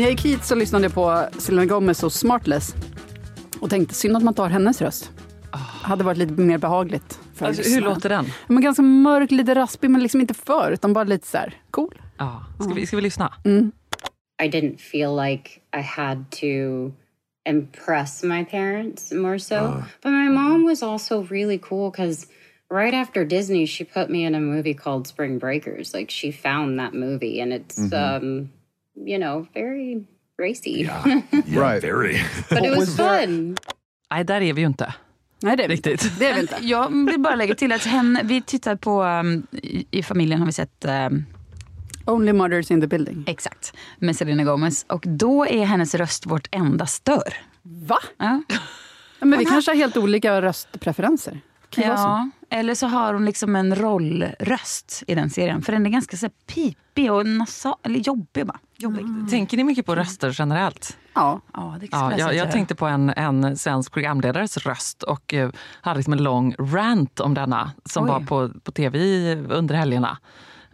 När jag gick hit så lyssnade jag på Selena Gomez och Smartless. Och tänkte, synd att man tar hennes röst. Hade varit lite mer behagligt. För Alltså, att hur låter den? Men ganska mörk, lite raspig, men liksom inte för. Utan bara lite så här, cool. Ja. Ska, vi, ska vi lyssna? I didn't feel like I had to impress my parents more so. But my mom was also really cool because right after Disney, she put me in a movie called Spring Breakers. Like she found that movie, and it's um, you know very racy, right. Very. but it was fun. Nej, där är vi ju inte Nej, det är riktigt. Det är vi inte. Jag vill bara lägga till att henne, vi tittar på, um, i, i familjen har vi sett um, Only mothers in the building. Exakt, med Selena Gomez. Och då är hennes röst vårt enda stör. Va? Ja. Ja, men vi kanske har helt olika röstpreferenser. Kan. Ja, eller så har hon liksom en rollröst i den serien. För den är ganska så här, pipig och nasal, eller jobbig bara. Jobbig. Tänker ni mycket på röster generellt? Ja. Ja, det Ja, jag, jag, tänkte på en, en svensk programledares röst och eh, hade liksom en lång rant om denna som Oj. var på, på tv under helgerna.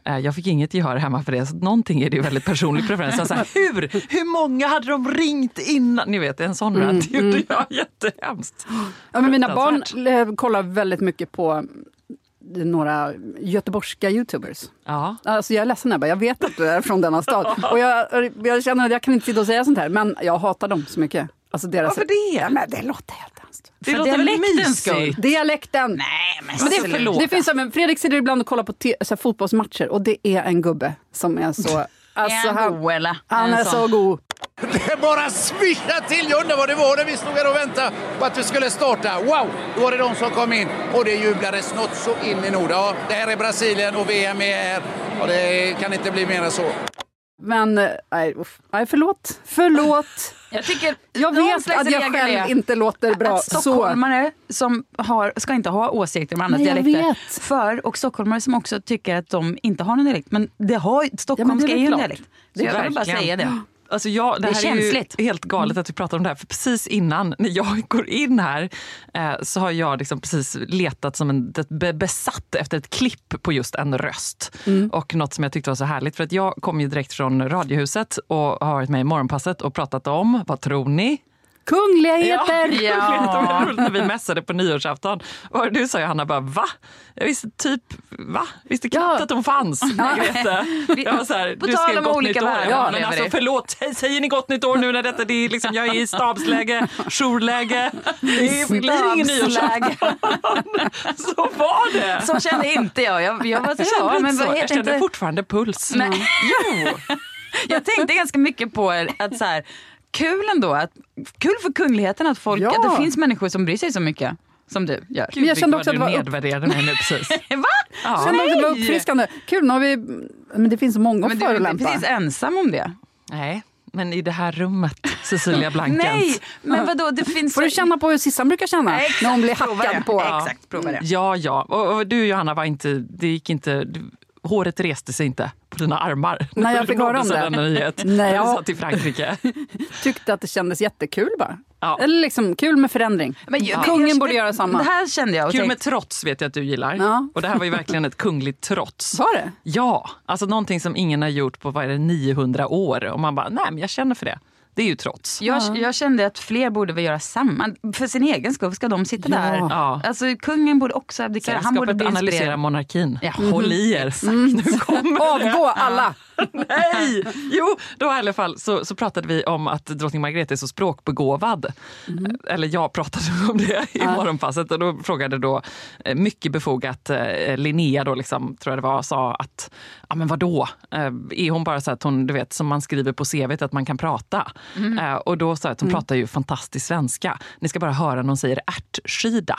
Eh, Jag fick inget gehör hemma för det, så någonting är det ju väldigt personlig preferens. Alltså, hur, hur många hade de ringt innan? Ni vet, en sån rant gjorde jag jättehemskt. Ja, men mina barn eh, kollar väldigt mycket på några göteborgska youtubers. Ja. Alltså jag är ledsen Ebba, jag vet att du är från denna stad. Och jag, jag känner att jag kan inte sitta och säga sånt här, men jag hatar dem så mycket. Alltså deras... Varför det? Men det låter helt hemskt. Det För låter väl mysigt? Dialekten! Nej, men, Men det, förlåt. det finns, men Fredrik sitter ibland och kollar på te, så här, fotbollsmatcher och det är en gubbe som är så... Alltså, han han, är så god. Det bara svischade till. Jag undrar vad det var när vi stod här och väntade på att vi skulle starta. Wow! Då var det de som kom in och det jublades något så in i Norden. Ja, det här är Brasilien och VM är här. Och det kan inte bli mer än så. Men eh, nej, nej, förlåt. Förlåt. Jag tycker Jag vet att jag själv inte låter bra. Att Så. stockholmare som har, ska inte ha åsikter om andras Nej, jag dialekter. vet. För, och stockholmare som också tycker att de inte har någon dialekt. Men det har, stockholmska det är är ju en dialekt. Så jag vill bara säga det. Alltså jag, det, Det är här känsligt. är helt galet att vi pratar om det här. För precis innan, när jag går in här, eh, så har jag liksom precis letat som en besatt efter ett klipp på just en röst. Och något som jag tyckte var så härligt. För att jag kom ju direkt från Radiohuset och har varit med i Morgonpasset och pratat om, vad tror ni? Kungligheter! Ja. Var när vi mässade på nyårsafton. Och du sa ju Hanna bara va? Jag visste typ va? Visste knappt Ja. att de fanns Margrethe. Jag var så här, På du tal skrev om gott olika nytt år. Ja, men alltså förlåt, säger, ni gott nytt år nu när detta, det är liksom, jag är i stabsläge, jourläge. Det är- blir ingen nyårsafton. Så var det. Så kände inte jag. Jag, jag, var, Jag kände, ja, men så. jag kände inte, fortfarande puls. Nej. Jo! jag tänkte ganska mycket på att så här, kul ändå. Att, kul för kungligheten att, folk, Ja. att det finns människor som bryr sig så mycket som du gör. Men jag kände Gud, också att det du var upp- nedvärderade mig nu precis. Va? Ja. kände också att det var uppfriskande. Kul, nu har vi... Men det finns så många att Men du är inte förolämpa. precis ensam om det. Nej. Men i det här rummet, Cecilia Blankens. Nej, men vadå, det finns... Får du känna på hur Sissan brukar känna Exakt, när hon blir prova det. hackad på. Exakt, prova det. Ja, ja. Och, och du Johanna var inte, det gick inte, du, håret reste sig inte på dina armar. När jag fick höra om det. nyhet. När jag- satt i Frankrike. Tyckte att det kändes jättekul bara. Ja. Eller liksom kul med förändring. Men jag- Kungen jag- borde göra samma. Det här kände jag och Kul med tänkte, trots vet jag att du gillar. Ja. Och det här var ju verkligen ett kungligt trots. Var det? Ja, alltså någonting som ingen har gjort på vad är det, 900 år. Och man bara, nej men jag känner för det. Det är ju trots. jag, jag kände att fler borde väl göra samma. För sin egen skull ska de sitta Ja. där. Ja. Alltså kungen borde också abdikera. Han borde Sällskapet bli analyserar inspirerad. monarkin. Ja. Håll i er. Nu kommer det. Avgå alla! Nej! Jo, då i alla fall så, så pratade vi om att drottning Margrethe är så språkbegåvad. Eller jag pratade om det i morgonpasset och då frågade då eh, mycket befogat eh, Linnea då liksom, tror jag det var, sa att ja men vadå, eh, är hon bara så att hon, du vet som man skriver på CVt att man kan prata? Eh, och då sa jag att hon pratar ju fantastisk svenska. Ni ska bara höra när hon säger ärtskida.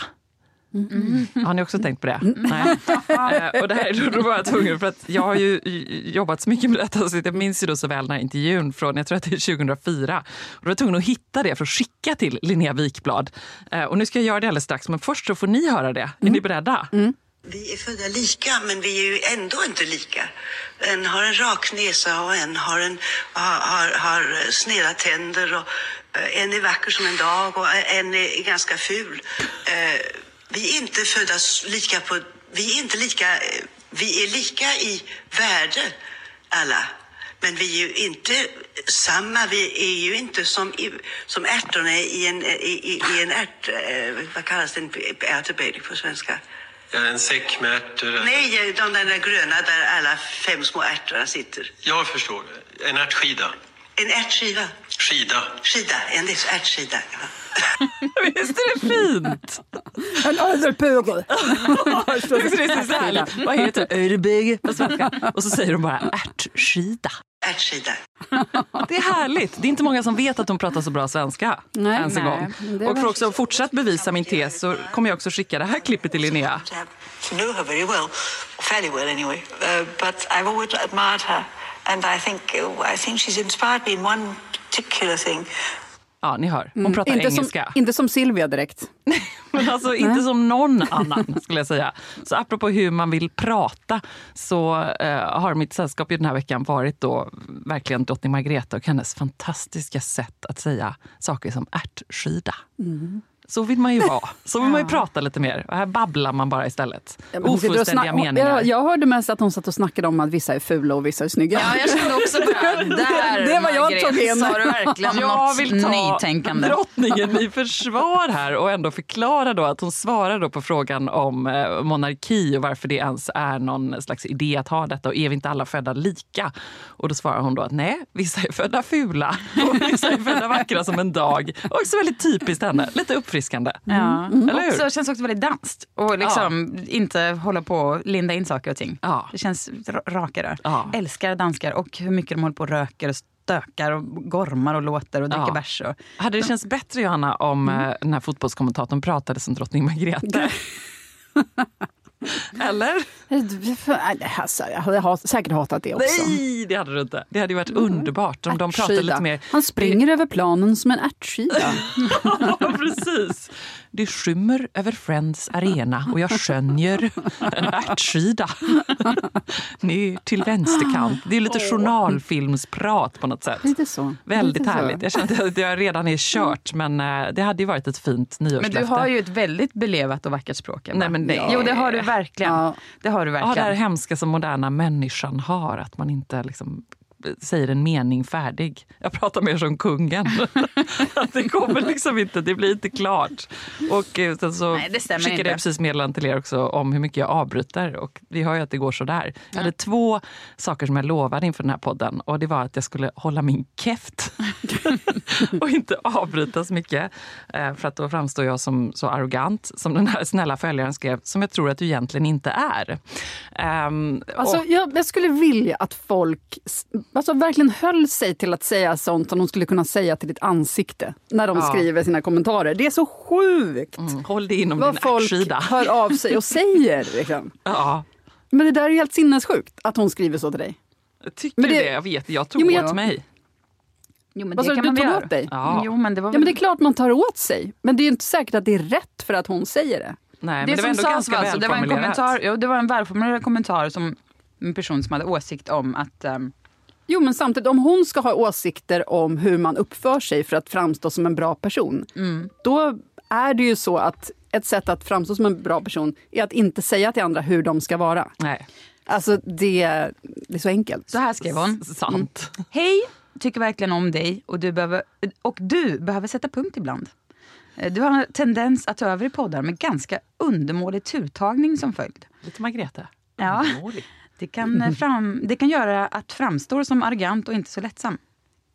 Har ni också tänkt på det? Nej. Eh, och det här, då var jag tvungen, för att jag har ju jobbat så mycket med detta så jag minns ju då så väl den här intervjun från, jag tror att det är 2004. Och då var jag tvungen att hitta det för att skicka till Linnea Wikblad. Eh, och nu ska jag göra det alldeles strax, men först så får ni höra det. Är ni beredda? Vi är födda lika, men vi är ju ändå inte lika. En har en rak näsa och en har, en, har, har, har sneda tänder. Och eh, en är vacker som en dag och en är ganska ful. Eh, vi är inte födda lika på... Vi är inte lika... Eh, vi är lika i värde, alla. Men vi är ju inte samma. Vi är ju inte som, i, som ärtorna i en, i, i, i en ärt... Vad kallas det? En på svenska? Ja, en säck med ärtor. Nej, de där gröna där alla fem små ärtorna sitter. Jag förstår. En ärtskida. En ärtskiva. Skida. Skida, en ärtskida. Visst är det fint? En överpögel. Det är så härligt. Vad heter öreböge på svenska? Och så säger de bara ärtskida. Det är härligt. Det är inte många som vet att hon pratar så bra svenska. Nej, ens en nej. gång. Och för också fortsatt bevisa min tes så kommer jag också skicka det här klippet till Linnea. To know her very well, fairly well anyway. Uh, but I've always admired her, and I think uh, I think she's inspired me in one particular thing. Ja, ni hör. Hon pratar Mm. Inte som, engelska. inte som Silvia direkt. Men alltså inte som någon annan skulle jag säga. Så apropå hur man vill prata så eh, har mitt sällskap ju den här veckan varit då verkligen drottning Margrethe och hennes fantastiska sätt att säga saker som ärtskida. Mm. Så vill man ju vara. Så vill man ju prata lite mer. Och här babblar man bara istället. Ja, Ofullständiga meningar. Jag, jag hörde mest att hon satt och snackade om att vissa är fula och vissa är snygga. Ja, jag kände också det. Där, Det var jag tog in. sa du verkligen Jag något vill ta nytänkande. drottningen i försvar här och ändå förklara då att hon svarar då på frågan om eh, monarki och varför det ens är någon slags idé att ha detta och är vi inte alla födda lika? Och då svarar hon då att nej, vissa är födda fula och vissa är födda vackra som en dag. Också väldigt typiskt henne, lite uppfriskande. Ja. Eller hur? Också, känns också väldigt danskt. Och liksom inte hålla på och linda in saker och ting. Ja. Det känns ra- rakare. Ja. Älskar danskar och hur mycket de håller på och röker och stökar och gormar och låter och dricker Ja. bärs. Och... Hade det känts bättre Johanna om mm. den här fotbollskommentatorn pratade som drottning Margrethe? Eller? Här, jag hade säkert hatat det också. Nej, det hade du inte. Det hade ju varit underbart om de pratade lite mer. Han springer över planen som en ärtskida. Ja, precis. Det skymmer över Friends arena och jag skönjer en ärtskida ner till vänsterkant. Det är lite journalfilmsprat på något sätt. Lite så. Väldigt Lite så. härligt. Jag kände att jag redan är kört, men eh, det hade ju varit ett fint Men nyårslöfte. du har ju ett väldigt belevat och vackert språk. Nej, men det- Jo, det har du verkligen. Ja. Det har du Ja, det verkligen. här hemska som moderna människan har, att man inte liksom säger en mening färdig. Jag pratar mer som kungen. att det kommer liksom inte, det blir inte klart. Och eh, sen så Nej, det stämmer skickade inte. jag precis meddelande till er också om hur mycket jag avbryter. Och vi hör ju att det går så där. Jag hade två saker som jag lovade inför den här podden. Och det var att jag skulle hålla min käft. och inte avbryta så mycket. Eh, För att då framstår jag som så arrogant som den här snälla följaren skrev, som jag tror att du egentligen inte är. Ehm, Alltså, och- jag, jag skulle vilja att folk alltså, verkligen höll sig till att säga sånt som de skulle kunna säga till ditt ansikte när de Ja. skriver sina kommentarer. Det är så sjukt Mm, håll det inom vad din folk ärtsida. hör av sig och säger. Liksom. Ja, Men det där är helt sinnessjukt att hon skriver så till dig. jag tycker Men det... det- Jag vet, jag tog Jo, men åt jag- mig. Jo, men Vad det du, kan du man tog väl göra. åt dig? Ja. Jo, men det var Ja, men det väl... är klart man tar åt sig. Men det är ju inte säkert att det är rätt för att hon säger det. Nej, det, men det var som ändå sades ganska var alltså, det var en kommentar, jo, det var en välformulerad kommentar som en person som hade åsikt om att ehm, Jo, men samtidigt om hon ska ha åsikter om hur man uppför sig för att framstå som en bra person, Mm. då är det ju så att ett sätt att framstå som en bra person är att inte säga till andra hur de ska vara. Nej, Alltså det, det är så enkelt. så här skrev hon. s- sant. Hej, tycker verkligen om dig och du behöver, och du behöver sätta punkt ibland. Eh, Du har en tendens att ta över i poddar med ganska undermålig turtagning som följd. Lite Margrethe. Ja. Det kan, eh, fram, det kan göra att framstå som arrogant och inte så lättsam.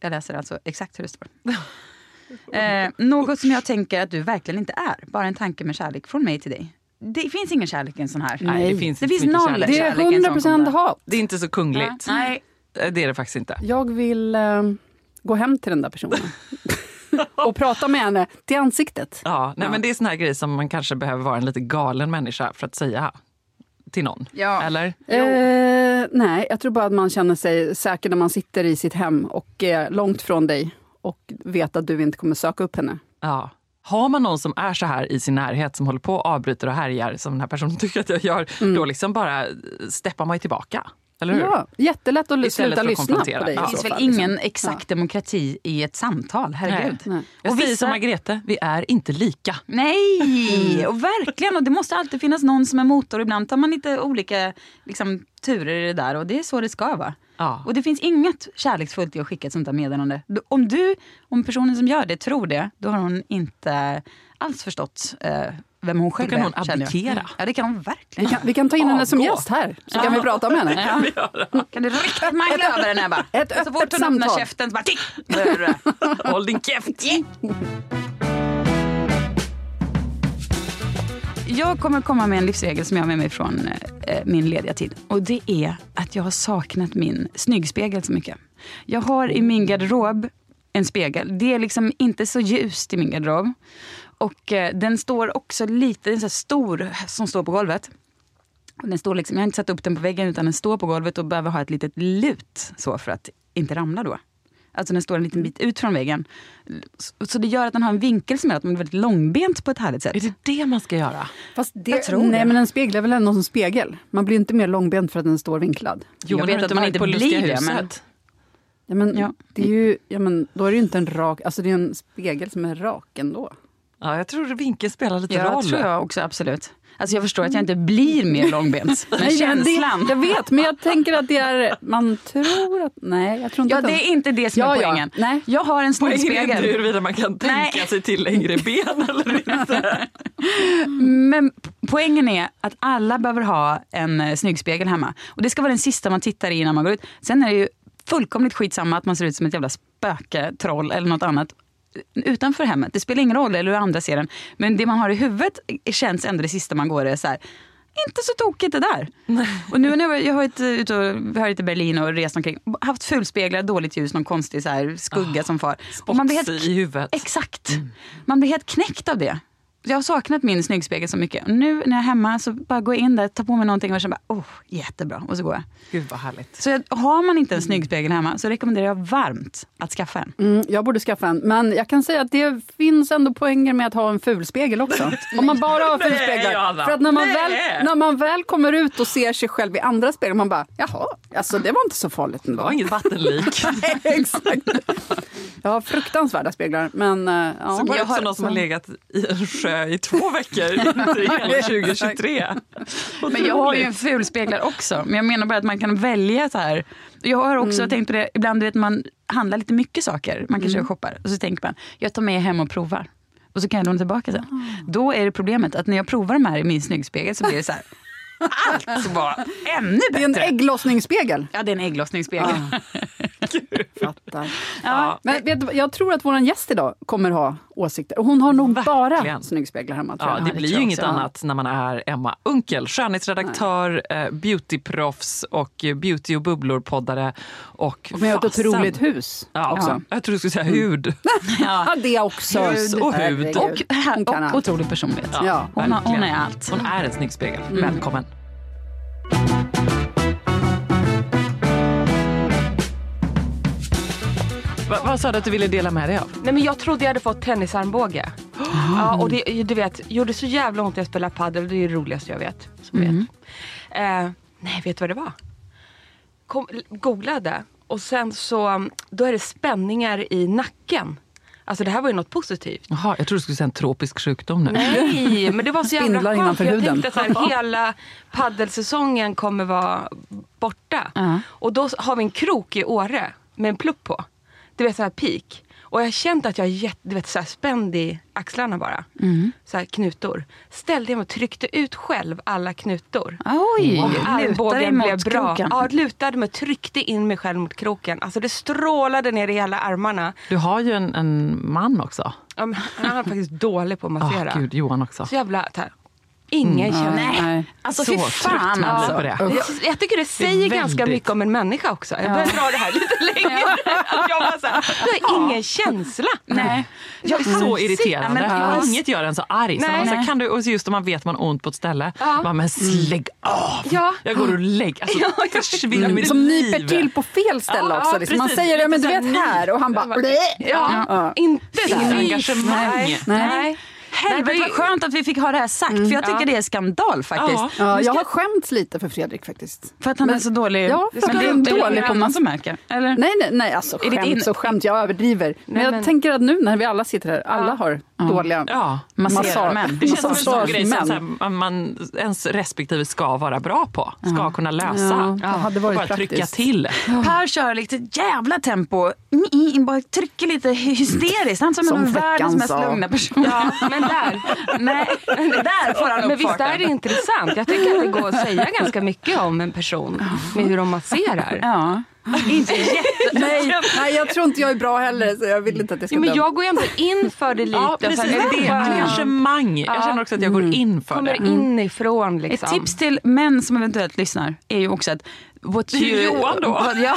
Jag läser alltså exakt hur det står. Eh, något som jag tänker att du verkligen inte är. Bara en tanke med kärlek från mig till dig. Det finns ingen kärlek i en sån här. Nej, det finns det finns noll kärlek. Det är kärlek i en sån 100 procent kommentar. hat. Det är inte så kungligt. Nej, Eh, Det är det faktiskt inte. Jag vill eh, gå hem till den där personen och prata med henne till ansiktet. Ja, nej, Ja. Men det är sån här grej som man kanske behöver vara en lite galen människa för att säga till någon. Ja. Eller? Eh, nej, jag tror bara att man känner sig säker när man sitter i sitt hem och är långt från dig och vet att du inte kommer söka upp henne. Ja. Har man någon som är så här i sin närhet, som håller på och avbryter och härjar som den här personen tycker att jag gör, då liksom bara steppar man ju tillbaka. Eller hur? Ja, jättelätt att Istället sluta att lyssna på dig. Ja. det finns väl fall, ingen liksom. exakt demokrati i ett samtal, herregud. Nej. Jag Och säger vissa- som Margrethe, vi är inte lika. Nej, och verkligen. Och det måste alltid finnas någon som är motor. Ibland tar man lite olika liksom, turer i det där och det är så det ska vara. Ja. Och det finns inget kärleksfullt i att skicka ett sånt där meddelande. Om du, om personen som gör det tror det, då har hon inte alls förstått eh, vem hon själv kan är. hon abdikera. Ja, det kan hon Vi verkligen. kan, vi kan ta in henne som gäst här, så kan vi prata med henne. Ja. Kan du riktigt mangla över henne bara? Ett så fort öppet hon öppnar samtal. käften så bara tick! Då. Håll din käft! Jag kommer komma med en livsregel som jag har med mig från eh, min lediga tid. Och det är att jag har saknat min snyggspegel så mycket. Jag har i min garderob en spegel. Det är liksom inte så ljust i min garderob. Och eh, den står också lite, den är så här stor som står på golvet. Och den står liksom, jag har inte satt upp den på väggen utan den står på golvet och behöver ha ett litet lut så för att inte ramla då. Alltså den står en liten bit ut från väggen. Så- det gör att den har en vinkel som gör att man är väldigt långbent på ett härligt sätt. Är det det man ska göra? Fast det, Jag tror nej, det. men en spegel är väl ändå som spegel? Man blir inte mer långbent för att den står vinklad. Jo, Jag vet att man inte blir det, men- Ja, men, Ja. Det är ju, ja, men då är det ju inte en rak, alltså det är en spegel som är rak ändå. Ja, jag tror vinkeln spelar lite Ja, roll. tror jag också absolut. Alltså jag förstår att jag inte blir mer långbent. Men Nej, känslan. Det, jag vet, men jag tänker att det är, man tror att, nej jag tror inte Ja, att det är inte det som Ja, är ja. poängen. Nej. Jag har en Poängen är inte huruvida man kan tänka Nej. sig till längre ben eller inte. Men poängen är att alla behöver ha en eh, snyggspegel hemma. Och det ska vara den sista man tittar i innan man går ut. Sen är det ju fullkomligt skitsamma att man ser ut som ett jävla spöke, troll eller något annat utanför hemmet. Det spelar ingen roll eller hur andra ser den. Men det man har i huvudet känns ändå det sista man går är så här. Inte så tokigt det där. Och nu när jag, jag har varit ute och varit i Berlin och rest omkring. Haft fulspeglar, dåligt ljus, någon konstig så här skugga som far. Och man blir helt i huvudet. Exakt. Man blir helt knäckt av det. Jag har saknat min snyggspegel så mycket. Och nu när jag är hemma så bara går jag in där, tar på mig någonting och känner bara, oh, jättebra. Och så går jag. Gud vad härligt. Så jag, har man inte en snyggspegel hemma så rekommenderar jag varmt att skaffa en. Mm, jag borde skaffa en, men jag kan säga att det finns ändå poänger med att ha en fulspegel också. Om man bara har fulspeglar. För att när man, Nej. väl, när man väl kommer ut och ser sig själv i andra speglar, man bara, jaha, alltså det var inte så farligt ändå. Det var inget vattenlik. Exakt. Jag har fruktansvärda speglar, men uh, ja. Så bara Jag ut som har- någon som har legat i en sjö i två veckor under hela 2023. Men jag har ju en fulspeglar också. Men jag menar bara att man kan välja så här. Jag har också tänkt på det, ibland du vet man handlar lite mycket saker. Man kanske shoppar och så tänker man, jag tar med hem och provar. Och så kan jag låna tillbaka sen. Då är det problemet att när jag provar de här i min snyggspegel så blir det så här. Allt var ännu Det är en bättre. ägglossningsspegel. Ja, det är en ägglossningsspegel. Fattar. Ja. Men vet, jag tror att vår gäst idag kommer ha åsikter. Och hon har nog bara Verkligen. snyggspeglar hemma. Tror Ja, jag. det det blir ju jag inget också. annat när man är Emma Unkel, skönhetsredaktör, eh, beautyproffs och beauty och bubblor-poddare. Och, Och med ett fasen. otroligt hus Ja, också. Jag tror du skulle säga hud. Ja, det också. Hud och hud. Och, och allt. otrolig personlighet. Ja, hon, har, hon är allt. Hon är en snygg spegel. Välkommen. Va, vad sa du att du ville dela med dig av? Nej men jag trodde jag hade fått tennisarmbåge. Ja, och det, du vet, gjorde så jävla ont när jag spelade padel. Det är det roligaste jag vet. Som vet. Eh, nej, vet du vad det var? Kom, googlade och sen så, då är det spänningar i nacken. Alltså det här var ju något positivt. Jaha, jag trodde du skulle säga en tropisk sjukdom nu. Nej, men det var så jävla skönt. innanför Jag huden. tänkte att hela paddelsäsongen kommer vara borta. Och då har vi en krok i Åre med en plupp på. Du vet så här peak. Och jag har känt att jag är jätte, du vet, så här spänd i axlarna bara. Så här knutor. Ställde jag mig och tryckte ut själv alla knutor. Oj, Och armbågen blev bra. kroken. Ja, lutade mig och tryckte in mig själv mot kroken. Alltså det strålade ner i hela armarna. Du har ju en, en man också. Ja, men Han är faktiskt dålig på att massera. Ah, gud, Johan också. Så jävla... Så här, ingen känner... Nej. Alltså Så fy fan man alltså. på det. Jag, jag tycker det säger ganska väldigt- mycket om en människa också. Jag börjar dra det här lite längre. Jag så här, du har ingen känsla. Nej. Jag är så irriterande. Ja, men- Ja, Inget gör en så arg. Så Nej. man, så här, Nej. kan du, och just om man vet att man har ont på ett ställe. Ja. Man, men lägg av! Ja. Jag går och lägger alltså, Ja, jag försvinner mitt Som liv. nyper till på fel ställe Ja, också. liksom. Man säger ja, men du vet så här och han bara... Ja, Ja. inte Ingen där. engagemang. Nej. Nej. Nej. Helvete vad skönt att vi fick ha det här sagt, för jag tycker det är skandal faktiskt. Ja. Ja, jag har skämts lite för Fredrik faktiskt. För att han är så dålig. Ja, för men det är inte dålig på någon som märker. Eller? Nej, nej, nej alltså Är det skämt så skämt, jag överdriver. Men jag men- tänker att nu när vi alla sitter här, alla har dåliga Ja. Masserarmän. Det känns som en sån grej som Massagemän. så här, man, ens respektive ska vara bra på. Ska kunna lösa. Ja, hade varit Bara trycka praktiskt. till. Per kör lite jävla tempo, bara trycker lite hysteriskt. Han som, Som är världens mest sa. lugna person. Ja, men där. Nej, där får han Men upp visst farten. är det intressant? Jag tycker att det går att säga ganska mycket om en person med hur de masserar. Ja. Inte jätte... Nej, nej, jag tror inte jag är bra heller så jag vill inte att det ska Ja, men jag går ändå in för det lite. Ja, precis. Det är Engagemang. Jag känner också att jag går in för kommer det. inifrån Ett liksom. tips till män som eventuellt lyssnar är ju också att What Det är ju Johan då. Vad, ja.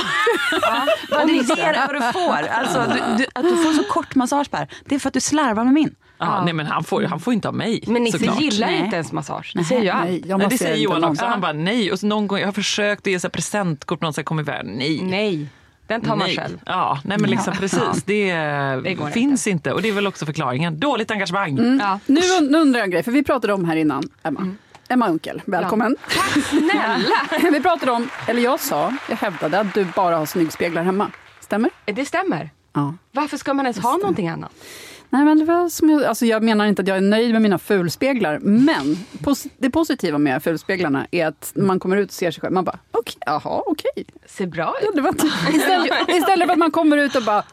vad, du ger, vad du får. Alltså, du, du, att du får så kort massage Per, det är för att du slarvar med min. Ja, nej, men han, får, han får inte av mig. Men Nisse såklart. gillar Nej. inte ens massage. Det säger jag. Nej, jag Nej, det säger Johan också. Han bara nej. Och så någon gång, jag har försökt att ge så här presentkort på någon som kommer iväg. Nej. Nej, den tar man Nej. själv. Ja, nej men liksom precis. Det, går finns inte. Och det är väl också förklaringen. Dåligt engagemang. Ja. Nu, nu undrar jag en grej, för vi pratade om här innan, Emma. Mm. Emma Unkel, välkommen. Snälla! vi pratade om, eller jag sa, jag hävdade att du bara har snyggspeglar hemma. Stämmer? Det stämmer. Ja. Varför ska man ens ha någonting annat? Nej, men det var som jag, alltså jag menar inte att jag är nöjd med mina fulspeglar, men pos, det positiva med fulspeglarna är att man kommer ut och ser sig själv, man bara okej, jaha, okej. Ser bra Ja, ut. inte- istället, istället för att man kommer ut och bara,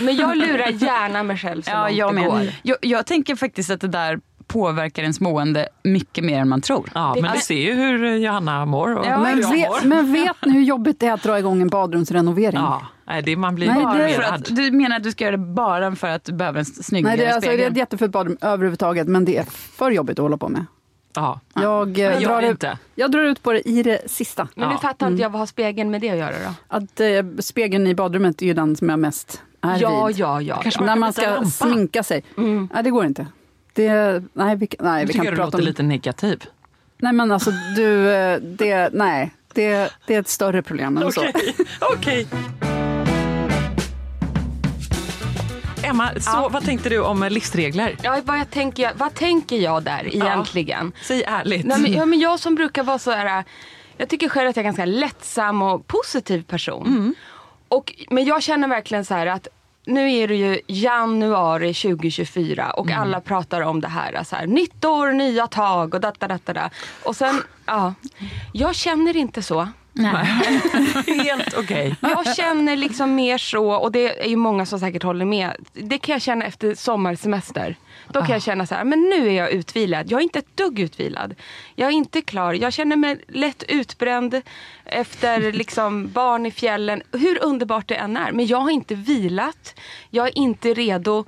Men jag lurar gärna mig själv så Ja, långt jag det går. Jag, jag tänker faktiskt att det där påverkar ens mående mycket mer än man tror. Ja, men du ser ju hur Johanna mår och Ja, men, jag vet, mår. men vet ni hur jobbigt det är att dra igång en badrumsrenovering? Ja, nej, det, man blir Nej, bara det För att, du menar att du ska göra det bara för att du behöver en snyggare Nej, det är, alltså, det är ett jättefult badrum överhuvudtaget, men det är för jobbigt att hålla på med. Ja. Jag, eh, gör drar, det ut, inte. jag drar ut på det i det sista. Men nu Ja. fattar inte jag vad har spegeln med det att göra då? Att eh, spegeln i badrummet är ju den som jag mest är Ja, vid. ja, ja. Kanske ja. När man ska lampa. sminka sig. Nej, det går inte. Det, nej, vi, nej, vi kan inte du prata låter om... lite negativ. Nej, men alltså du, eh, det, nej. Det, det är ett större problem än så. Okej, okej. Emma, så, vad tänkte du om livsregler? Ja, vad, jag tänker, vad tänker jag där egentligen? Säg ärligt. Nej, men, ja, men jag som brukar vara så här, jag tycker själv att jag är en ganska lättsam och positiv person. Och, men jag känner verkligen så här att nu är det ju januari 2024 och alla pratar om det här. Så här nytt år, nya tag och datta, datta, datta. Och sen, ja. Jag känner inte så. Helt okej. Jag känner liksom mer så, och det är ju många som säkert håller med. Det kan jag känna efter sommarsemester. Då kan jag känna så här, men nu är jag utvilad. Jag är inte ett dugg utvilad. Jag är inte klar. Jag känner mig lätt utbränd efter liksom barn i fjällen. Hur underbart det än är. Men jag har inte vilat. Jag är inte redo.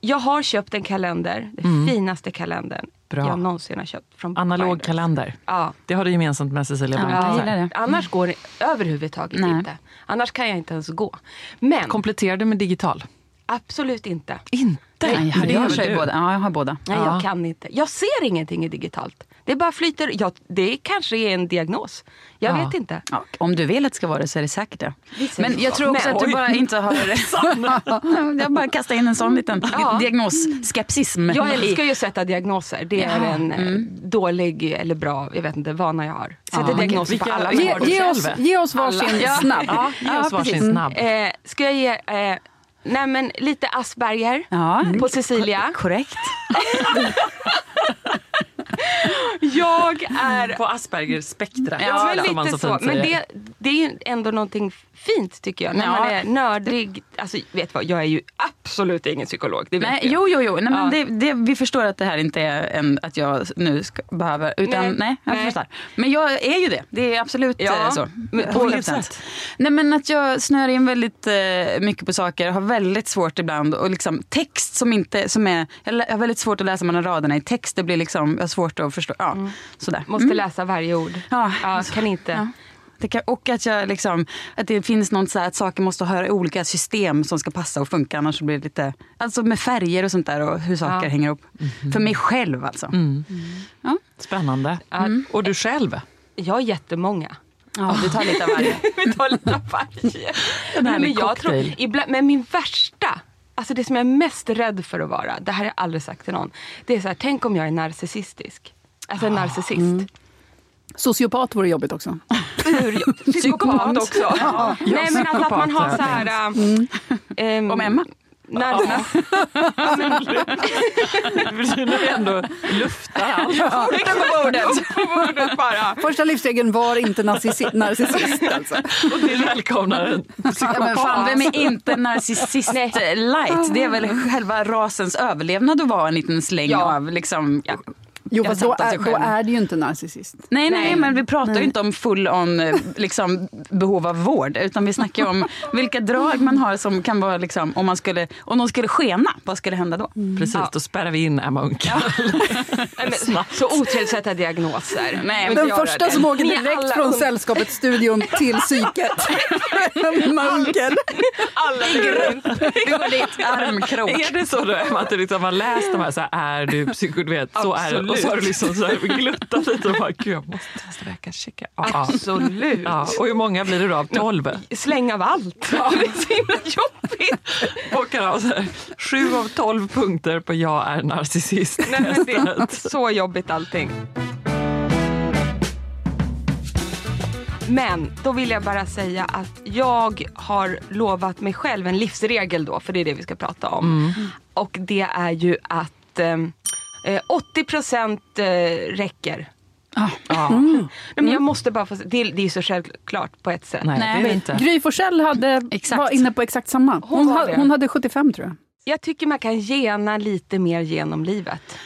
Jag har köpt en kalender. Den finaste kalendern Bra. jag någonsin har köpt. Från Analog Binders. kalender. Ja. Det har du gemensamt med Cecilia Ja, jag gillar det. Annars går det överhuvudtaget Nej. inte. Annars kan jag inte ens gå. Men Kompletterar du med digital? Absolut inte. Inte? Nej, Men det jag, gör du. båda. Ja, jag har båda. Nej, Ja. jag kan inte. Jag ser ingenting i digitalt. Det bara flyter. Ja, det kanske är en diagnos. Jag Ja. vet inte. Ja, om du vill att det ska vara det så är det säkert det. Men jag så. tror också Men- att du oj. bara inte har... jag bara kastar in en sån liten Ja. diagnosskepsism. Jag älskar ju att sätta diagnoser. Det är en eh, dålig eller bra, jag vet inte, vana jag har. Sätter Ja. diagnoser på alla Ge, ge, oss, ge oss varsin snabb. Ja. Ge oss varsin snabb. Eh, ska jag ge eh, nej men, lite Asperger Ja. på Cecilia? Korrekt. Jag är... På Aspergers spektra. Ja, men som man lite så så. Men det, det är ändå någonting fint tycker jag. När Ja. man är nördig. Alltså, vet vad, jag är ju absolut ingen psykolog. Det vet Nej, jag. jo, jo, jo. Nej, men Ja. det, det, vi förstår att det här inte är en, att jag nu ska, behöver... Utan, nej, Nej, jag nej. förstår. Men jag är ju det. Det är absolut Ja, eh, så. men på vilket 100%. sätt? Nej, men att jag snör in väldigt eh, mycket på saker. Har väldigt svårt ibland. Och liksom, text som inte... Som är, jag har väldigt svårt att läsa mellan raderna i text. Det blir liksom, jag svårt att förstå. Ja, sådär. Mm. Måste läsa varje ord. Ja. Ja, kan inte. Ja. Det kan, och att, jag liksom, att det finns något så här att saker måste höra olika system som ska passa och funka. Annars så blir det lite... Alltså med färger och sånt där och hur saker Ja. hänger ihop. För mig själv alltså. Ja. Spännande. Mm. Och du själv? Jag har jättemånga. Ja, du tar lite av varje. Vi tar lite av varje. Men jag tror, ibland, men min värsta, alltså det som jag är mest rädd för att vara, det här har jag aldrig sagt till någon. Det är så här, tänk om jag är narcissistisk. Alltså en narcissist. Sociopat vore jobbigt också. Psykopat också. Ja, Nej men alltså att man har så här... ähm, Om Emma? När, När vi ändå luftar allt. Upp på bordet. Upp på bordet bara. Första livsregeln var inte narcissi- narcissist. Alltså. Och du välkomnar en Ja, men fan, vem är inte narcissist light? Det är väl själva rasens överlevnad att vara en liten släng Ja. av liksom... Jo, Jag fast då är, då är det ju inte narcissist. Nej, nej, Nej. men vi pratar Nej. ju inte om full on eh, liksom, behov av vård. Utan vi snackar om vilka drag man har som kan vara, liksom, om, man skulle, om de skulle skena, vad skulle hända då? Precis, då spärrar vi in Emma Unkel. Nej, men, så otrevligt att sätta diagnoser. Nej, Den första det. som åker direkt alla från un- Sällskapet-studion till psyket. Munkel. Alla ligger runt. Vi går dit, armkrok. Är det så då Emma, att du liksom har läst de här, så här är du psyko, du vet, så är det. Har du liksom så här gluttat lite och bara, gud jag måste nästa vecka checka. Ja, ja. Absolut. Ja, och hur många blir det då av tolv? Släng av allt. Det är så himla jobbigt. Kan ha så här, sju av tolv punkter på jag är narcissist. Nej, men det är så jobbigt allting. Men då vill jag bara säga att jag har lovat mig själv en livsregel då, för det är det vi ska prata om. Och det är ju att ehm, eh, 80 procent eh, räcker. Ja. Nej, men jag måste bara få, det, är- det är så självklart på ett sätt. Nej, Nej, det är inte. Gry Forssell hade, Exakt. var inne på exakt samma. Hon, Hon var ha, det. hon hade 75 tror jag. Jag tycker man kan gena lite mer genom livet.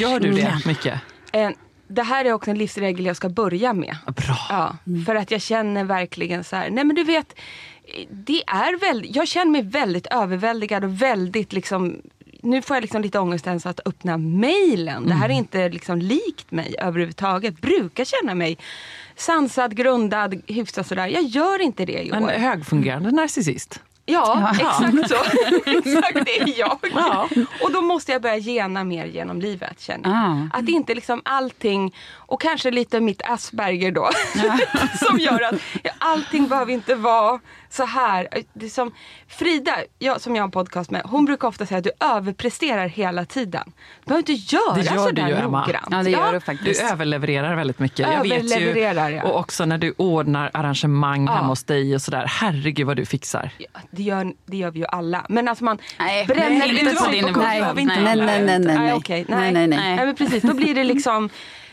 Gör du det mycket? Eh, det här är också en livsregel jag ska börja med. Bra. Ja, för att jag känner verkligen så här, nej men du vet, det är väldigt, jag känner mig väldigt överväldigad och väldigt liksom nu får jag liksom lite ångest ens att öppna mejlen. Det här är inte liksom likt mig överhuvudtaget. Brukar känna mig sansad, grundad, hyfsat sådär. Jag gör inte det i En år. högfungerande narcissist. Ja, exakt så. exakt, det är jag. Ja. Och då måste jag börja gena mer genom livet känner jag. Ah. Att inte liksom allting, och kanske lite mitt Asperger då, som gör att allting behöver inte vara så här. Det som Frida, jag, som jag har en podcast med, hon brukar ofta säga att du överpresterar hela tiden. Du behöver inte göra Det gör du sådär noggrant. Ja, det gör du Du faktiskt. överlevererar väldigt mycket. Jag vet ju, Överlevererar, ja. och också när du ordnar arrangemang Ja. hemma hos dig och sådär. Herregud vad du fixar. Ja, det, gör, det gör vi ju alla. Men alltså man Nej, bränner nej, inte på din nivå. Nej, nej, nej, nej, nej, nej. okej, Nej, nej, nej. Nej, men precis, då blir det liksom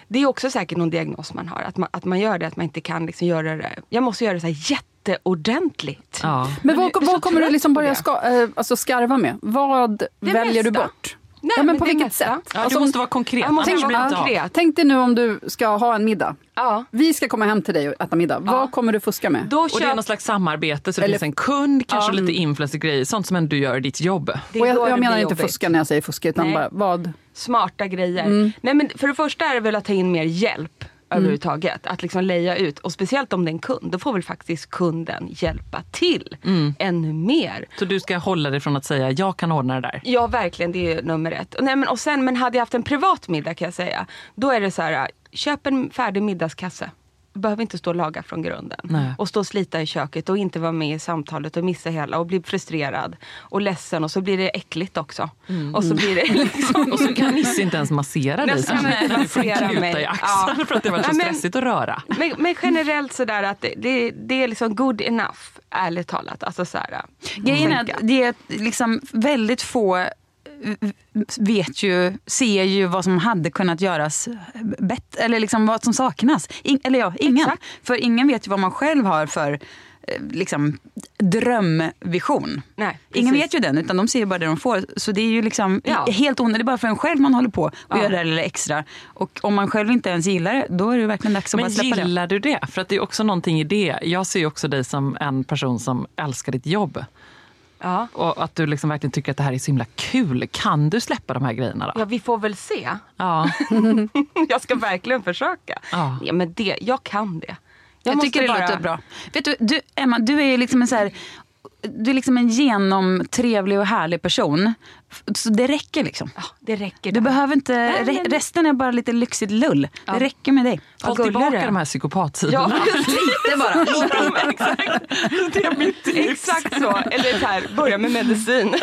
det är också säkert någon diagnos man har, att man, att man gör det, att man inte kan liksom göra det. Jag måste göra det så här jätteordentligt. Ja. Men vad, vad kommer du liksom börja det. ska, eh, alltså skarva med? Vad väljer du mesta. bort? Nej, ja, men men på det vilket mesta. sätt? Ja, Alltså, du måste vara konkret, måste annars vara konkret. Tänk dig nu om du ska ha en middag. Ja. Vi ska komma hem till dig och äta middag. Vad kommer du fuska med? Då Och det är köp, någon slags samarbete, så det Eller- finns en kund, kanske lite influencer-grejer, sånt som du gör i ditt jobb. och jag, jag menar inte jobbigt. fuska när jag säger fuska, utan Nej. bara vad? Smarta grejer. Mm. Nej, men för det första är det väl att ta in mer hjälp. Överhuvudtaget. Att liksom leja ut. Och speciellt om det är en kund. Då får väl faktiskt kunden hjälpa till ännu mer. Så du ska hålla dig från att säga jag kan ordna det där? Ja, verkligen. Det är nummer ett. Och Nej, men, och sen, men hade jag haft en privat middag kan jag säga. Då är det så här, köp en färdig middagskasse. Behöver inte stå och laga från grunden. Nej. Och stå och slita i köket och inte vara med i samtalet och missa hela och bli frustrerad och ledsen och så blir det äckligt också. Och så blir det liksom... Och så kan Nisse inte ens massera dig. Så han inte Du får massera kuta mig. i axlarna Ja. för att det var så men- stressigt att röra. Men, men generellt sådär att det, det, det är liksom good enough, ärligt talat. Alltså så här, Grejen är att det är liksom väldigt få vet ju, ser ju vad som hade kunnat göras bättre, eller liksom vad som saknas. In, eller ja, ingen. Exakt. För ingen vet ju vad man själv har för eh, liksom, drömvision. Nej, Ingen vet ju den, utan de ser ju bara det de får. Så det är ju liksom Ja. helt onödigt. Det är bara för en själv man håller på och Ja. gör det där lilla extra. Och om man själv inte ens gillar det, då är det verkligen dags att Men bara släppa det. gillar du det? För att det är också någonting i det. Jag ser ju också dig som en person som älskar ditt jobb. Ja. Och att du liksom verkligen tycker att det här är så himla kul. Kan du släppa de här grejerna då? ja, vi får väl se. Ja. jag ska verkligen försöka. Ja. Ja, men det, jag kan det. Jag, måste tycker det bara- låter bra. Vet du, du, Emma, du är liksom en så här, du är liksom en genomtrevlig och härlig person. Så det räcker liksom. Ja, det räcker. Du där. behöver inte, Nej, re- resten är bara lite lyxigt lull. Ja. Det räcker med dig. Håll tillbaka de här psykopatsidorna. Ja, Lite bara. det är mitt tips. exakt så. Eller så här, börja med medicin.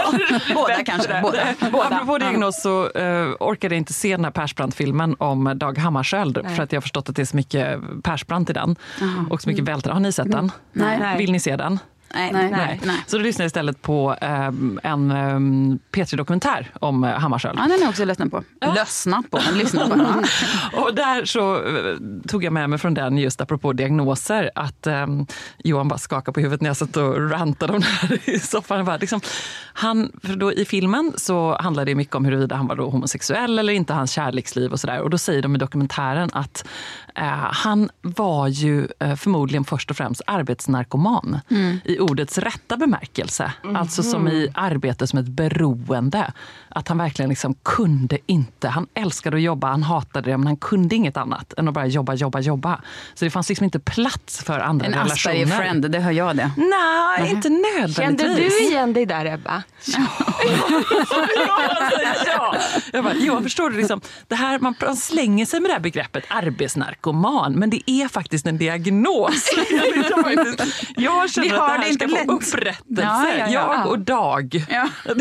Båda kanske. Båda. Apropå diagnos så uh, orkade jag inte se den här Persbrandt-filmen om Dag Hammarskjöld för att jag har förstått att det är så mycket Persbrandt i den. Och så mycket vältrar. Har ni sett den? Nej. Vill ni se den? Nej, Nej. nej. nej. Så då lyssnar istället på ehm, en um, P3-dokumentär om uh, Hammarskjöld. Ja, den har jag också lyssnat på. Lyssnat på, men lyssnat på. Ja. Och där så eh, tog jag med mig från den just apropå diagnoser att um, Johan bara skakade på huvudet när jag satt och rantade om det här i soffan. Bara, liksom, han, för då I filmen så handlar det mycket om huruvida han var då homosexuell eller inte, hans kärleksliv och sådär. Och då säger de i dokumentären att eh, han var ju eh, förmodligen först och främst arbetsnarkoman i ordets rätta bemärkelse. Alltså som i arbete som ett beroende. Att han verkligen liksom kunde inte, han älskade att jobba, han hatade det men han kunde inget annat än att bara jobba, jobba, jobba. Så det fanns liksom inte plats för andra En relationer. Asperger-friend, det hör jag det. Nej, inte nödvändigtvis. Kände du igen dig där Ebba? ja. Jag bara, Johan, förstår du? Liksom, det här, man, man slänger sig med det här begreppet arbetsnarkoman, men det är faktiskt en diagnos. jag, känner Vi att har det här det inte ska få lätt. upprättelse. Ja, ja, ja. Jag och Dag. Ja.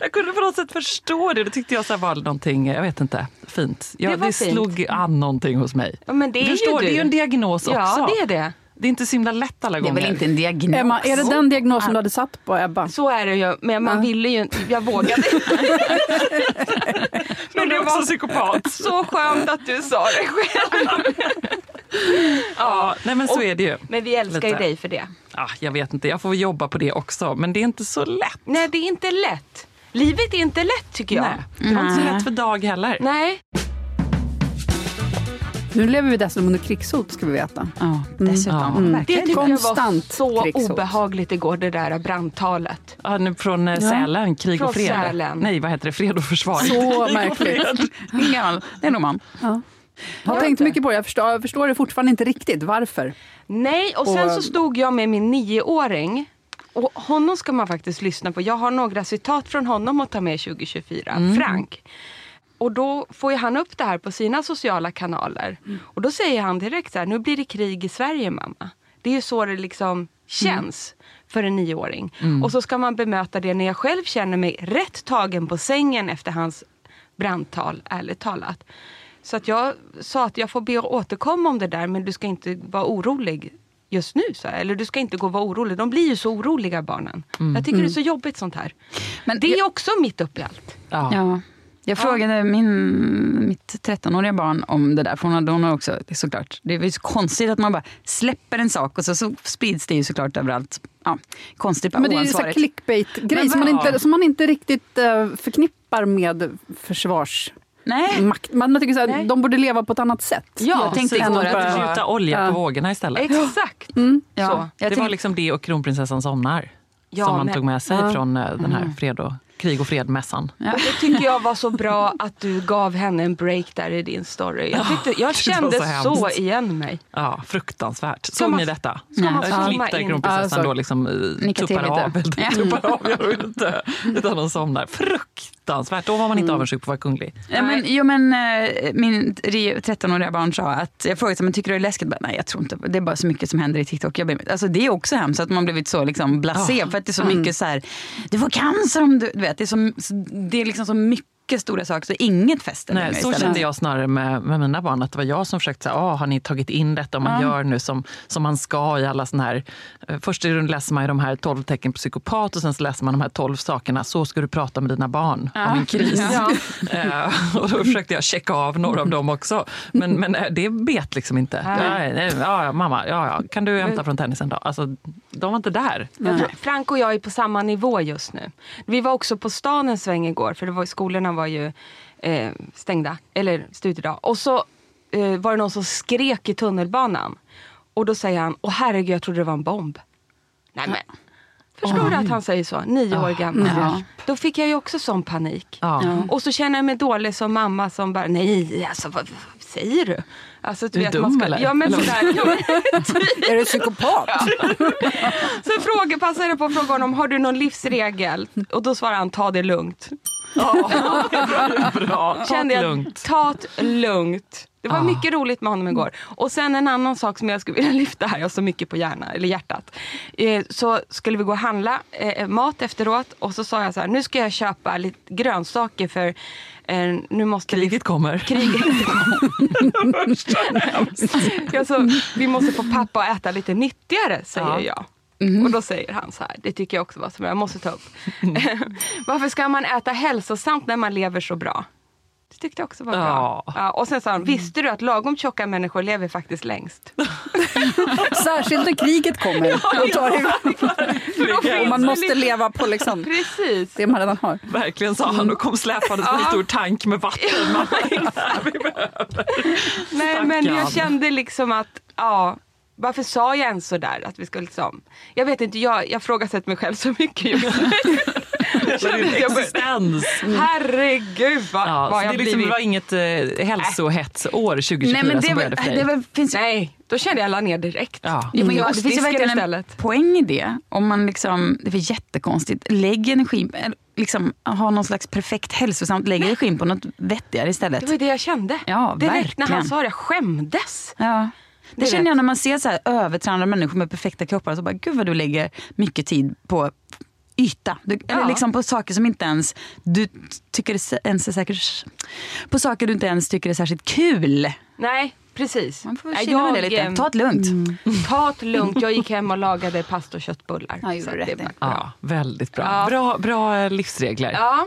jag kunde på något sätt förstå det. Det tyckte jag så här var någonting, jag vet inte, fint. Ja, Det det var fint. slog an någonting hos mig. Ja, men det är du ju förstår, du. det är ju en diagnos också. Ja, det är det. Det är inte så himla lätt alla Det är gånger. väl inte en diagnos? Emma, är det den diagnosen du hade satt på Ebba? Så är det ju. Men man ville ju inte. Jag vågade inte. Men du är också psykopat. Så skönt att du sa det själv. Ja, nej men så är det ju. Men vi älskar ju dig för det. Ah, jag vet inte, jag får jobba på det också. Men det är inte så lätt. Nej, det är inte lätt. Livet är inte lätt tycker jag. Nej, det var inte så lätt för Dag heller. Nej. Nu lever vi dessutom under krigshot ska vi veta. Ja, dessutom. Mm. Det tycker jag var Konstant så krigshot. obehagligt igår, det där brandtalet. Ja, nu från eh, Sälen, Krig Från och fred. Sälen. Nej, vad heter det? Fred och försvar. Så märkligt. Ingen. Det är nog man. Jag har tänkt mycket på det. Jag förstår, jag förstår det fortfarande inte riktigt. Varför? Nej, och sen Och- så stod jag med min nioåring. Och honom ska man faktiskt lyssna på. Jag har några citat från honom att ta med 2024. Mm. Frank. Och då får ju han upp det här på sina sociala kanaler. Mm. Och då säger han direkt så här, nu blir det krig i Sverige mamma. Det är ju så det liksom känns för en nioåring. Och så ska man bemöta det när jag själv känner mig rätt tagen på sängen efter hans brandtal, ärligt talat. Så att jag sa att jag får be att återkomma om det där men du ska inte vara orolig just nu. Så här. Eller du ska inte gå och vara orolig. De blir ju så oroliga barnen. Jag tycker det är så jobbigt sånt här. Men Det är också mitt uppe i allt. Ja. Ja. Jag frågade min, mitt 13-åriga barn om det där, för hon hade hon har också, det är såklart, det är ju så konstigt att man bara släpper en sak och så, så sprids det ju såklart överallt. Ja, konstigt, bara Men det är ju så oansvarigt. clickbait-grej som, man inte- som man inte riktigt eh, förknippar med försvarsmakt. Nej, Man tycker så här, Nej. de borde leva på ett annat sätt. Ja, jag tänkte igår de att var- gjuta olja Ja. på vågorna istället. Exakt. ja, Så. jag det var tänkte, liksom det och kronprinsessan somnar. Ja, som man men- tog med sig Ja. från eh, den här Fred och krig och fredmässan. Ja. Och det tycker jag var så bra att du gav henne en break där i din story. Jag, tyckte, jag kände så så, igen mig. Ja, fruktansvärt. Såg man- ni detta? ska man klipp där in? kronprinsessan Ja, då så- liksom eh, tuppar av. Ja. tuppar av, jag vill inte. Utan de somnar. Fruktansvärt. Då var man inte avundsjuk på att vara kunglig. Ja, men, jo, men, eh, min re- 13-åriga barn sa att, jag frågade men tycker du det är läskigt? Bara, Nej jag tror inte, det är bara så mycket som händer i TikTok. Jag blir, alltså, det är också hemskt att man blivit så liksom, blasé för att det är så mycket så här, du får cancer om du, du vet, det är, så, det är liksom så mycket stora saker så inget fäster Nej, så istället. kände jag snarare med, med mina barn. Att det var jag som försökte säga, ah, har ni tagit in detta? Om man Ja. gör nu som, som man ska i alla såna här... eh, Först läser man ju de här 12 tecken på psykopat och sen så läser man de här 12 sakerna. Så ska du prata med dina barn Ja. om en kris. Ja. Eh, och då försökte jag checka av några av dem också. Men, men eh, det bet liksom inte. Nej. Nej, ja, ja, mamma, ja, ja. kan du hämta från tennisen då? Alltså, de var inte där. Frank och jag är på samma nivå just nu. Vi var också på stan en sväng igår för det var, skolorna var ju eh, stängda, eller studiedag. Och så eh, var det någon som skrek i tunnelbanan. Och då säger han, åh herregud jag trodde det var en bomb. Nej men. Förstår du att han säger så? Nio år gammal. Ja. Då fick jag ju också sån panik. Ja. Och så känner jag mig dålig som mamma som bara, nej alltså vad, vad säger du? Alltså, Är du dum, man ska, eller? Ja men sådär. Ja, men, Är du psykopat? så fråga, passade jag på att fråga honom, har du någon livsregel? Och då svarar han, ta det lugnt. Bra, Kände det jag, lugnt. ta det lugnt. Det var Ah. mycket roligt med honom igår. Och sen en annan sak som jag skulle vilja lyfta här, jag har så mycket på hjärna, eller hjärtat. Eh, så skulle vi gå och handla eh, mat efteråt och så sa jag så här, nu ska jag köpa lite grönsaker för eh, nu måste vi... Kriget kommer. Kriget jag sa, vi måste få pappa att äta lite nyttigare, säger Ja. jag. Och då säger han så här, det tycker jag också var så bra, jag måste ta upp. Varför ska man äta hälsosamt när man lever så bra? Det tyckte jag också var bra. Ja. Ja, och sen sa han, visste du att lagom tjocka människor lever faktiskt längst? Särskilt när kriget kommer. och tar. Och man måste leva på liksom Precis. det man redan har. Verkligen sa han och kom släpandes med en stor tank med vatten. Man. Nej men jag kände liksom att, ja, varför sa jag ens sådär? Att vi skulle liksom, jag vet inte, jag, jag frågasätter mig själv så mycket just nu. Existens. Herregud vad, Ja, vad jag det, liksom, det var inget eh, hälsohetsår 2024 Nej, men det, som började för dig. väl, finns Nej, då kände jag la ner direkt. Ja. Mm. jag, det finns ju verkligen en istället. poäng i det. Om man liksom, det är jättekonstigt. Lägg energi, eh, liksom, ha någon slags perfekt hälsosamt, lägg energin på något vettigare istället. Det var det jag kände. Ja, Direkt när verkligen. han sa det, jag skämdes. Ja. Det känner vet. jag när man ser så här övertränade människor med perfekta kroppar. Så bara, Gud vad du lägger mycket tid på yta. Du, Eller Ja. liksom på saker som inte ens du tycker ens är säkert, På saker du inte ens tycker är särskilt kul. Nej, precis. Man får känna med det lite. ehm, Ta det lugnt. Ta det lugnt. Jag gick hem och lagade pasta och köttbullar. Ja, Så det i. var Ja, bra. väldigt bra. Ja. Bra, bra eh, livsregler. Ja.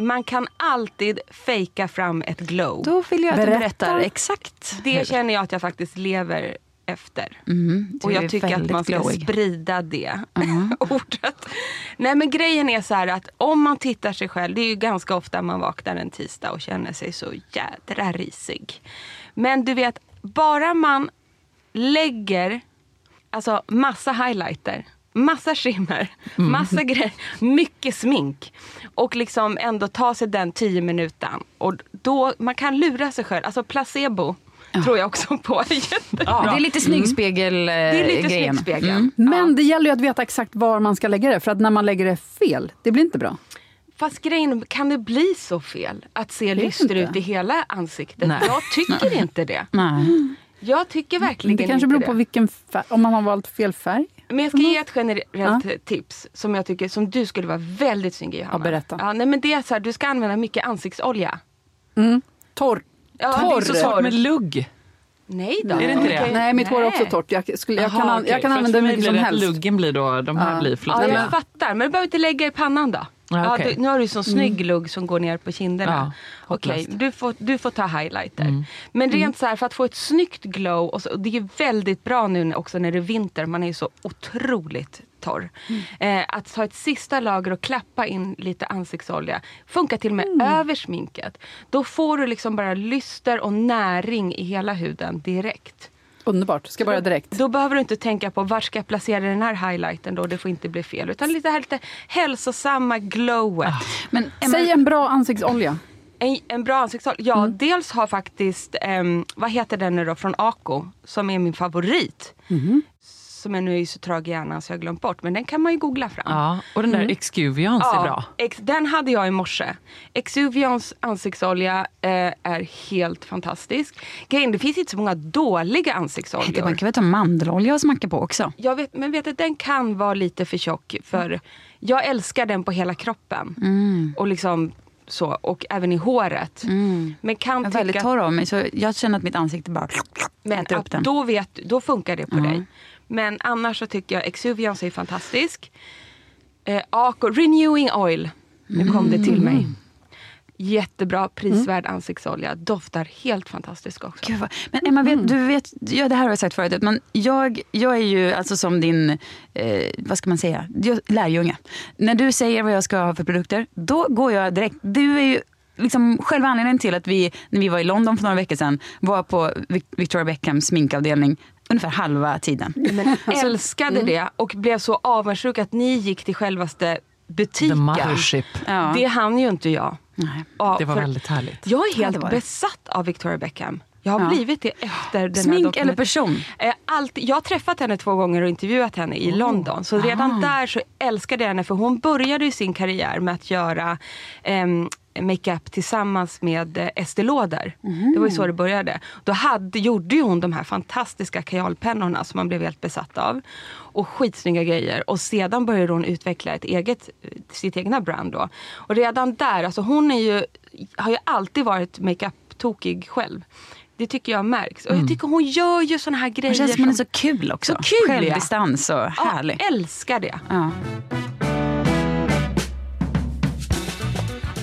Man kan alltid fejka fram ett glow. Då vill jag att du Berätta. berättar exakt. Det känner jag att jag faktiskt lever efter. Mm, du och jag tycker att man ska glowig. sprida det ordet. Nej men grejen är så här att om man tittar sig själv, det är ju ganska ofta man vaknar en tisdag och känner sig så jädra risig. Men du vet, bara man lägger alltså massa highlighter, massa skimmer, Mm. massa grejer, mycket smink och liksom ändå ta sig den tio minuten. Och då, man kan lura sig själv, alltså placebo tror jag också på. Jättebra. Det är lite snyggspegel eh, Det är lite snyggspegel. Mm. Men det gäller ju att veta exakt var man ska lägga det, för att när man lägger det fel, det blir inte bra. Fast grejen, kan det bli så fel att se lyster inte. ut i hela ansiktet? Nej. Jag tycker inte det. Nej. Jag tycker verkligen Det kanske inte beror det. på vilken färg, om man har valt fel färg. Men jag ska ge ett generellt tips som jag tycker som du skulle vara väldigt snygg i Johanna. Ja, berätta. Ja, nej, men det är så här, du ska använda mycket ansiktsolja. Mm. Torr. Ja, Torr. det är så svårt med lugg. Nej då. Är det inte det? Nej, mitt hår är också torrt. Jag, skulle, jag, Jaha, kan, an- jag kan använda hur mycket som helst. Luggen blir då, de här Ja. blir Ja, flottiga. jag fattar. Men du behöver inte lägga i pannan då. Ja, Ja, okej. du, nu har du sån snygg Mm. lugg som går ner på kinderna. Ja, Okej. Mm. du, får, du får ta highlighter. Men rent så här, för att få ett snyggt glow, och, så, och det är väldigt bra nu också när det är vinter, man är ju så otroligt torr. Mm. Eh, att ta ett sista lager och klappa in lite ansiktsolja funkar till och med Mm. över sminket. Då får du liksom bara lyster och näring i hela huden direkt. Underbart. Ska börja direkt. Då behöver du inte tänka på var ska jag placera den här highlighten då, det får inte bli fel. Utan lite här lite hälsosamma glowet. Men, Säg en bra ansiktsolja. En, en bra ansiktsolja? Ja, Mm. dels har faktiskt, ehm, vad heter den nu då, från Ako, som är min favorit. Mhm. Som jag nu är så trög i hjärnan så jag har glömt bort, men den kan man ju googla fram. Ja, och den där Mm. Excuviance är bra. Ex, den hade jag i morse. Exuvians ansiktsolja eh, är helt fantastisk. Grejen, det finns inte så många dåliga ansiktsoljor. Man kan väl ta mandelolja och smacka på också? Jag vet, men vet du, den kan vara lite för tjock för jag älskar den på hela kroppen. Mm. Och liksom så, och även i håret. Men kan Jag är väldigt torr av mig så jag känner att mitt ansikte bara men äter upp att den. då, vet, då funkar det på dig. Men annars så tycker jag Exuviance är fantastisk. Eh, Ako, Renewing Oil, nu kom det till mig. Jättebra, prisvärd ansiktsolja. Doftar helt fantastiskt också. Gud, Men Emma, vet, du vet, ja, det här har jag sagt förut, men jag, jag är ju alltså som din, eh, vad ska man säga, lärjunge. När du säger vad jag ska ha för produkter, då går jag direkt. Du är ju liksom själva anledningen till att vi, när vi var i London för några veckor sedan, var på Vic- Victoria Beckhams sminkavdelning ungefär halva tiden. Men Alltså, älskade mm. det och blev så avundsjuk att ni gick till självaste butiken. The mothership. Ja. Det hann ju inte jag. Nej. Ja, Det var väldigt härligt. Jag är Ja, helt det. besatt av Victoria Beckham. Jag har Ja. blivit det efter den här Smink eller person? Eh, Allt, jag har träffat henne två gånger och intervjuat henne i London. Så redan Ah. där så älskade jag henne för hon började ju sin karriär med att göra ehm, makeup tillsammans med eh, Estée Lauder. Det var ju så det började. Då hade, gjorde ju hon de här fantastiska kajalpennorna som man blev helt besatt av. Och skitsnygga grejer. Och sedan började hon utveckla ett eget, sitt egna brand då. Och redan där, alltså hon är ju, har ju alltid varit makeup-tokig själv. Det tycker jag märks. Och jag tycker hon gör ju såna här grejer. Det känns som hon är så kul också. Så kul. Självdistans och härlig. Ja, älskar det. Ja.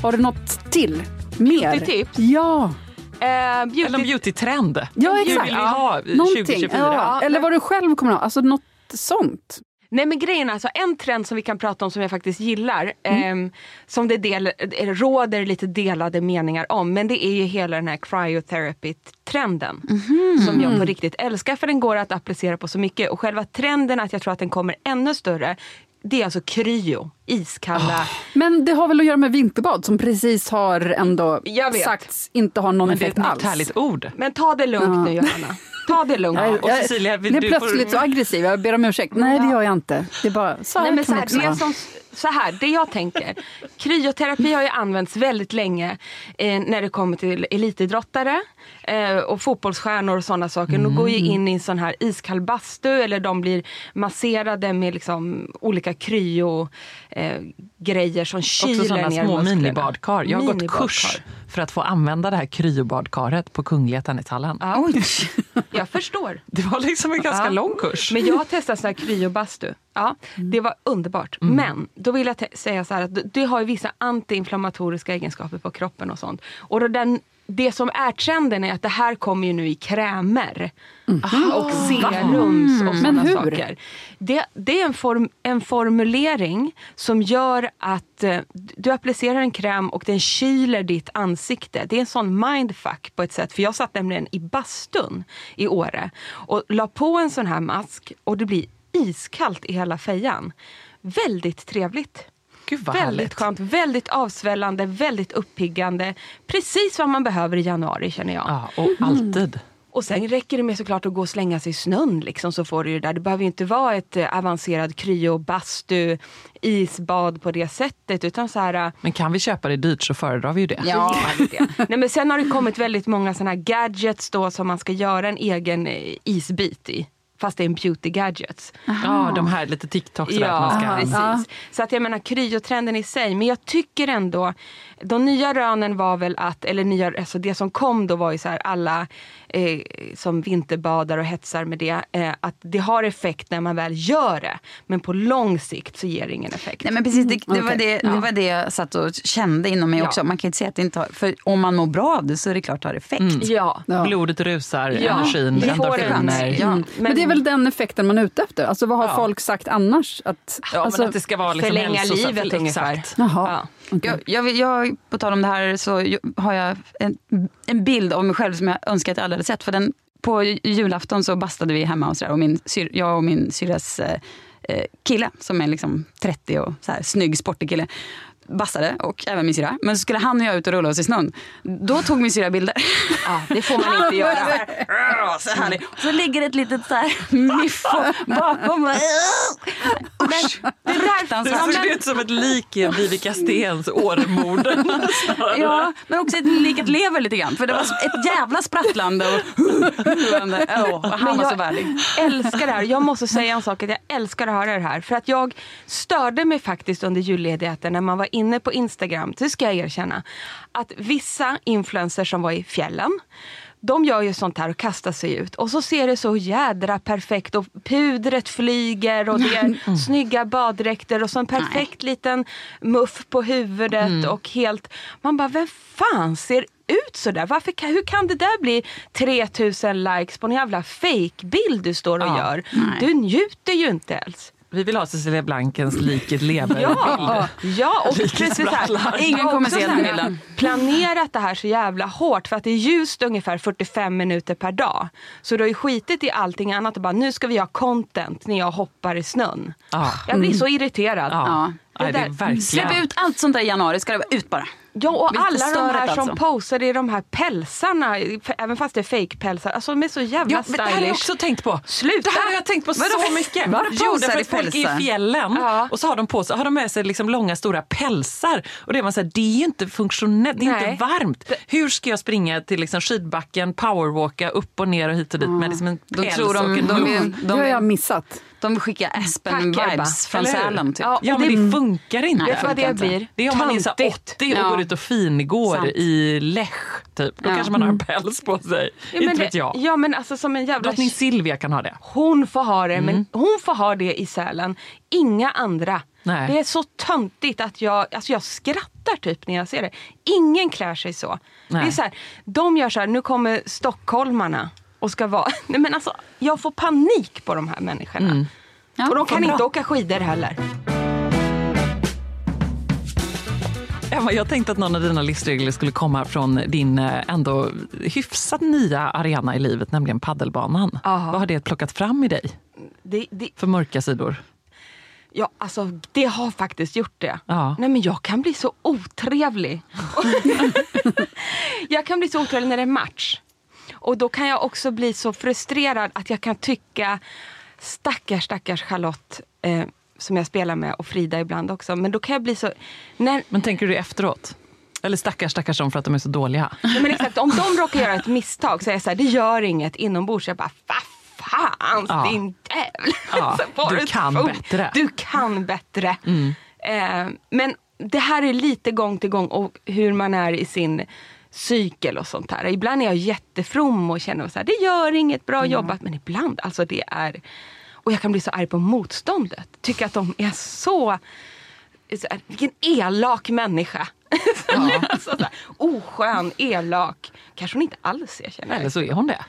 Har du något till? Mer? Beauty-tips? Ja. Eh, beauty, Eller en beautytrend. Ja, exakt. vill ni ha Någonting. 2024? Ja. Eller vad du själv kommer ha. Alltså något sånt. Nej men grejen är alltså en trend som vi kan prata om som jag faktiskt gillar. ehm, som det del, eh, råder lite delade meningar om. Men det är ju hela den här cryotherapy-trenden. Som jag på riktigt älskar för den går att applicera på så mycket. Och själva trenden att jag tror att den kommer ännu större. Det är alltså kryo, iskalla. Men det har väl att göra med vinterbad som precis har ändå Jag sagts inte ha någon Men det är effekt ett alls. härligt ord. Men ta det lugnt nu Johanna. Ta det lugnt. Jag, Och jag, Cecilia, vill blev du får- plötsligt så aggressiv, jag ber om ursäkt. Nej, det gör jag inte. Det är bara, så här Nej, men så här, det också det, är vara. som, så här, det jag tänker. Kryoterapi har ju använts väldigt länge eh, när det kommer till elitidrottare eh, och fotbollsstjärnor och sådana saker. De går ju Mm. in i en sån här iskall bastu eller de blir masserade med liksom olika kryo eh, grejer som kyler Också sådana ner små minibadkar. Jag har gått Minibadkar. kurs för att få använda det här kryobadkaret på Kungliga Tennishallen. Ja. Jag förstår. Det var liksom en ganska Ja. lång kurs. Men jag har testat sån här kryobastu. Ja, det var underbart. Men då vill jag säga så här att det har ju vissa antiinflammatoriska egenskaper på kroppen och sånt. Och då den, det som är trenden är att det här kommer ju nu i krämer. Och serums och Men sådana saker. Det, det är en, form, en formulering som gör att eh, du applicerar en kräm och den kyler ditt ansikte. Det är en sån mindfuck på ett sätt. För jag satt nämligen i bastun i Åre och la på en sån här mask och det blir iskallt i hela fejan. Väldigt trevligt. Väldigt härligt. skönt, väldigt avsvällande, väldigt uppiggande. Precis vad man behöver i januari känner jag. Ja, och alltid. Och sen räcker det med såklart att gå och slänga sig i snön liksom, så får du det där. Det behöver ju inte vara ett eh, avancerad kryo, bastu, isbad på det sättet. Utan så här, eh, Men kan vi köpa det dyrt så föredrar vi ju det. vi det. Nej, men sen har det kommit väldigt många såna gadgets då som man ska göra en egen eh, isbit i. Fast det är en beauty gadgets. Ja, de här lite TikTok sådär att man ska... precis. Så att jag menar kryotrenden i sig. Men jag tycker ändå, de nya rönen var väl att, eller nya, alltså det som kom då var ju så här alla eh, som vinterbadar och hetsar med det, eh, att det har effekt när man väl gör det. Men på lång sikt så ger det ingen effekt. Nej, men precis, det, det, var Okej. det, det Ja. var det jag satt och kände inom mig Ja. också. Man kan inte säga att det inte har, för om man mår bra av det så är det klart att det har effekt. Mm. Ja. Blodet rusar, Ja, energin, det får en- endorfiner. Ja. Men, det är väl den effekten man är ute efter? Alltså vad har Ja. folk sagt annars? Att, Ja, alltså, men att det ska vara liksom förlänga livet Exakt. Jaha. Jag, jag, jag, på tal om det här så har jag en, en bild av mig själv som jag önskar att jag aldrig hade sett. För den, på julafton så bastade vi hemma och, så där, och min, syr, jag och min syrras eh, eh kille som är liksom 30 och så här, snygg, sportig kille bastade och även min syrra. Men så skulle han och jag ut och rulla oss i snön. Då tog min syrra bilder. Ja, det får man inte göra. Så härligt. Och så ligger det ett litet så här miffo bakom. Usch, Det fruktansvärt. ser ut som ett lik i Vivica Stens Åremord. Ja, men också ett liket lever lite grann. För det var ett jävla sprattlande och, och han var så värdig. älskar det här. Jag måste säga en sak, att jag älskar att höra det här. För att jag störde mig faktiskt under julledigheten när man var inne på Instagram, det ska jag erkänna, att vissa influencers som var i fjällen, de gör ju sånt här och kastar sig ut och så ser det så jädra perfekt och pudret flyger och det är snygga baddräkter och så en perfekt liten muff på huvudet och helt... Man bara, vem fan ser ut sådär? Varför, hur kan det där bli 3000 likes på en jävla fake-bild du står och Ja. gör? Du njuter ju inte ens. Vi vill ha Cecilia Blankens liket lever Ja, ja och precis här. Ingen kommer se den bilden. Planerat det här så jävla hårt för att det är ljust ungefär 45 minuter per dag. Så du har ju skitit i allting annat och bara nu ska vi ha content när jag hoppar i snön. Ja. Jag blir så irriterad. Ja. Nej, det är verkligen... Släpp ut allt sånt där i januari, ska det vara ut bara. Ja, och alla de här som alltså. posar i de här pälsarna, även fast det är fake-pälsar, alltså de är så jävla Ja, men det här har jag stylish. också tänkt på. Sluta! Det här har jag tänkt på Vadå? så mycket. Va? Jo, Posar därför i att folk är i fjällen Ja. och så har de på sig, har de med sig liksom långa stora pälsar. Och det är man så här, det är ju inte funktionellt, det är Nej. inte varmt. Hur ska jag springa till liksom skidbacken, powerwalka upp och ner och hit och dit med liksom en De päls tror de, och en de, muff? de, det har de, jag missat. De skickar Aspen-vibes Packar från Eller hur? Sälen. Typ. Ja, Ja, men det- det funkar inte. Vet du vad det funkar inte. blir? Det är om man är så här Töntigt. 80 och Ja. går ut och fingår Sant. i Lech, typ. Då Ja. kanske man har en päls på sig. Ja, men inte det- vet jag. Ja men alltså som en jävla... Drottning Silvia kan ha det. Hon får ha det, Mm. men hon får ha det i Sälen. Inga andra. Nej. Det är så töntigt att jag, alltså jag skrattar typ när jag ser det. Ingen klär sig så. Det är så här, de gör så här, nu kommer stockholmarna och ska vara... Nej men alltså, jag får panik på de här människorna. Mm. Ja, och de kan inte bra. åka skidor heller. Emma, jag tänkte att någon av dina livsregler skulle komma från din eh, ändå hyfsat nya arena i livet, nämligen paddelbanan. Aha. Vad har det plockat fram i dig Det, det, för mörka sidor? ja, alltså, det har faktiskt gjort det. Ja. Nej men jag kan bli så otrevlig. jag kan bli så otrevlig när det är match. Och då kan jag också bli så frustrerad att jag kan tycka stackars, stackars Charlotte eh, som jag spelar med och Frida ibland också. Men då kan jag bli så... När, Men tänker du efteråt? Eller stackars stackars dem för att de är så dåliga? Nej, men exakt, om de råkar göra ett misstag så är jag så här, det gör inget inombords. Jag bara, fan Ja. din jävel. Ja, Så får du kan fot. bättre. Mm. Du kan bättre. Eh, men det här är lite gång till gång och hur man är i sin cykel och sånt här. Ibland är jag jättefrom och känner här, det gör inget, bra jobbat. Men ibland, alltså det är... Och jag kan bli så arg på motståndet. Tycker att de är så så här, vilken elak människa. alltså, så här, oskön, elak. Kanske hon inte alls är, känner Eller så är hon det.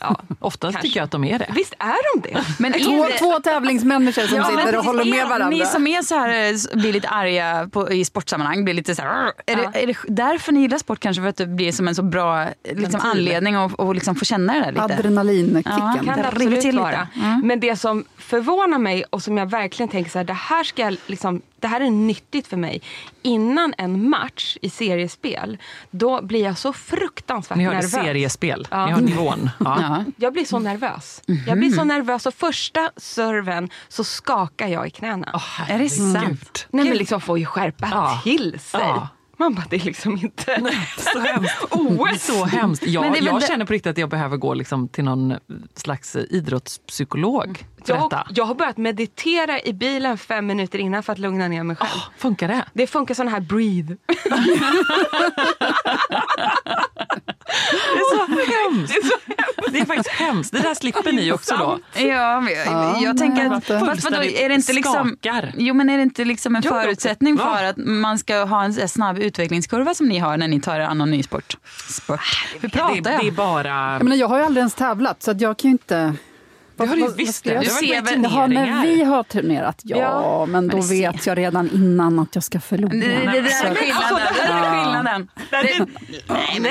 Ja, Oftast kanske. tycker jag att de är det. Visst är de det? Men är Två, det- två tävlingsmänniskor som Ja, sitter och håller med varandra. Ni som är så här, eh, blir lite arga på, i sportsammanhang, blir lite så här, är, det, är det därför ni gillar sport kanske? För att det blir som en så bra liksom, anledning att och liksom få känna det där lite? Adrenalinkicken. Ja, kan det absolut till lite. vara. Mm. Men det som förvånar mig och som jag verkligen tänker så här, det här ska jag liksom, det här är nyttigt för mig. Innan en match i seriespel, då blir jag så fruktansvärt Ni hörde nervös. seriespel. Ja. Ni har nivån. Ja. Ja. Jag blir så nervös. Jag blir så nervös och första serven så skakar jag i knäna. Är det sant? Nej men liksom får ju skärpa Ja. till sig. Ja. Man bara, det är liksom inte Så hemskt. OS. Så hemskt. Men Jag, jag det- känner på riktigt att jag behöver gå liksom till någon slags idrottspsykolog för Jag, jag har börjat meditera i bilen fem minuter innan för att lugna ner mig själv. Ah, funkar det? Det funkar sån här breathe. Det är så hemskt. Det är faktiskt hemskt. Det där slipper ni också då. Ja, men jag, Ja, jag tänker nej, att, jag fast vadå, är det inte liksom, skakar. jo men är det inte liksom en Jo, förutsättning för att man ska ha en snabb utvecklingskurva som ni har när ni tar er an någon ny sport? sport. Hur pratar Det, det är jag? bara... Jag, menar, jag har ju aldrig ens tävlat så att jag kan ju inte... Det har du ju visst det. jag Du ser väl- när turneringar. vi har turnerat, ja, Ja, men då men vet jag redan innan att jag ska förlora. Det, det, det där är skillnaden. Det är skillnaden. Det, nej, men,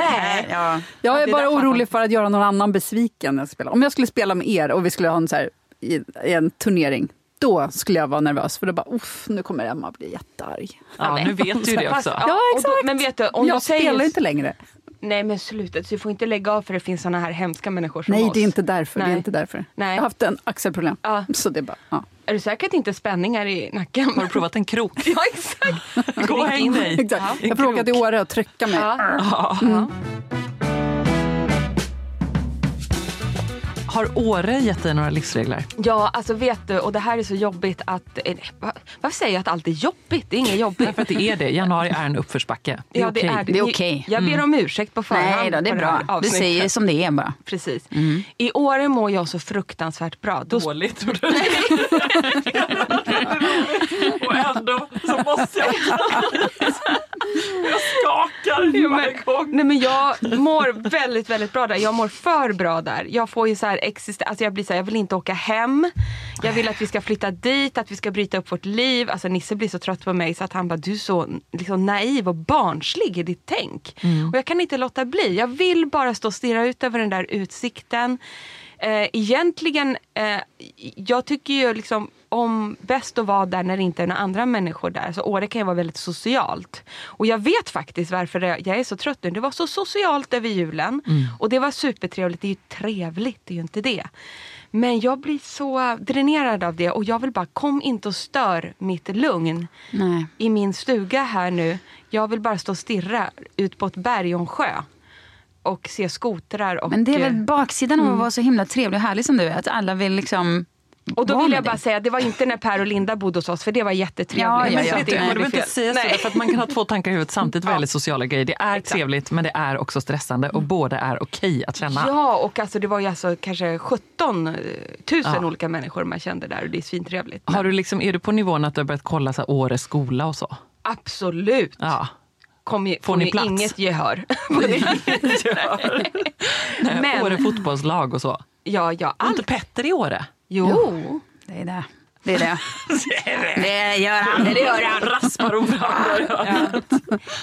ja. Jag är bara orolig för att göra någon annan besviken när jag spelar. Om jag skulle spela med er och vi skulle ha en, så här, i, en turnering, då skulle jag vara nervös. För då bara, uff, nu kommer Emma bli jättearg. Ja, nu vet du ju det också. Ja, och då- exakt. men vet du, om jag du säger... spelar inte längre. Nej men sluta, så du får inte lägga av för det finns såna här hemska människor som Nej, oss. det är inte därför. Det är Nej. inte därför. Nej. Jag har haft en axelproblem. Ja. Så det är bara, ja. Är du säker att det inte är spänningar i nacken? Har du provat en krok? Ja exakt. Gå och häng dig. Exakt. En Jag till krok. Åre och trycka mig. Ja. Ja. Har Åre gett dig några livsregler? ja, alltså vet du, och det här är så jobbigt att... eh, va- Varför säger jag att allt är jobbigt? Det är inget jobbigt. Därför att det är det. Januari är en uppförsbacke. Det är Ja, det okej. är det. Det är okej. Jag ber om ursäkt på förhand. Nej då, det är bra. Du avsnittet. säger som det är bara. Precis. I Åre mår jag så fruktansvärt bra. Då Dåligt. Och ändå så måste jag... Jag skakar varje gång. Nej men jag mår väldigt, väldigt bra där. Jag mår för bra där. Jag får ju så här existen- alltså jag blir så här, jag vill inte åka hem. Jag vill att vi ska flytta dit, att vi ska bryta upp vårt liv. Alltså Nisse blir så trött på mig så att han bara, du är så liksom, naiv och barnslig i ditt tänk. Och jag kan inte låta bli. Jag vill bara stå och stirra ut över den där utsikten. Eh, egentligen, eh, jag tycker ju liksom om bäst att vara där när det inte är några andra människor där. Så Åre kan ju vara väldigt socialt. Och jag vet faktiskt varför jag är så trött nu. Det var så socialt över julen. Och det var supertrevligt. Det är ju trevligt, det är ju inte det. Men jag blir så dränerad av det och jag vill bara, kom inte och stör mitt lugn Nej. i min stuga här nu. Jag vill bara stå och stirra ut på ett berg och en sjö. Och se skotrar och... Men det är väl eh, baksidan av att vara så himla trevlig och härlig som du är. Att alla vill liksom Och då vill jag bara dig. säga, det var inte när Per och Linda bodde hos oss för det var jättetrevligt. Ja, ja, Men ja. du, det man är behöver inte fel. säga så, Nej. för att man kan ha två tankar i huvudet samtidigt vad gäller sociala grejer. Det är trevligt men det är också stressande och båda är okej att känna. Ja, och alltså det var ju alltså kanske 17 000 Ja. olika människor man kände där och det är svintrevligt. Har du liksom, är du på nivån att du har börjat kolla så här, Åre skola och så? Absolut. Ja. Kom ju, Får får ni ni plats? inget gehör. Men... Men- Åre fotbollslag och så. ja, ja, Har inte allt. Petter i Åre? Jo. Det är det. Det är det. det gör han. Det gör han. Raspar och fram.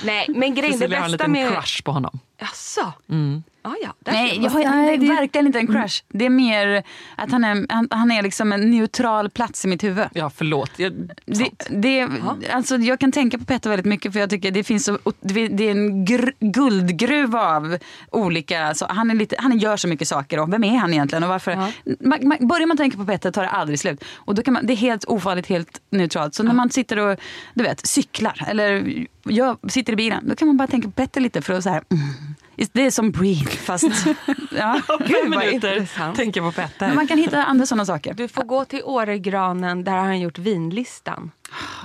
Nej, men grejen, det Cecilia har en bästa liten med... crush på honom. Jaså? Mm. Ja, ja. Nej, jag har Nej, det är verkligen inte en crush. Det är mer att han är, han, han är liksom en neutral plats i mitt huvud. Ja, förlåt. Jag, Det, det, alltså jag kan tänka på Petter väldigt mycket för jag tycker det finns så, det det är en gr, guldgruva av olika, så han, är lite, han gör så mycket saker och vem är han egentligen och varför? Man, man, börjar man tänka på Petter tar det aldrig slut. Och då kan man, det är helt ofarligt, helt neutralt. Så när man sitter och du vet, cyklar eller jag sitter i bilen, då kan man bara tänka på Petter lite för att så här, mm, det är som breathe fast, ja. Fem minuter tänker på Petter. Men man kan hitta andra sådana saker. Du får gå till Åregranen, där har han gjort vinlistan.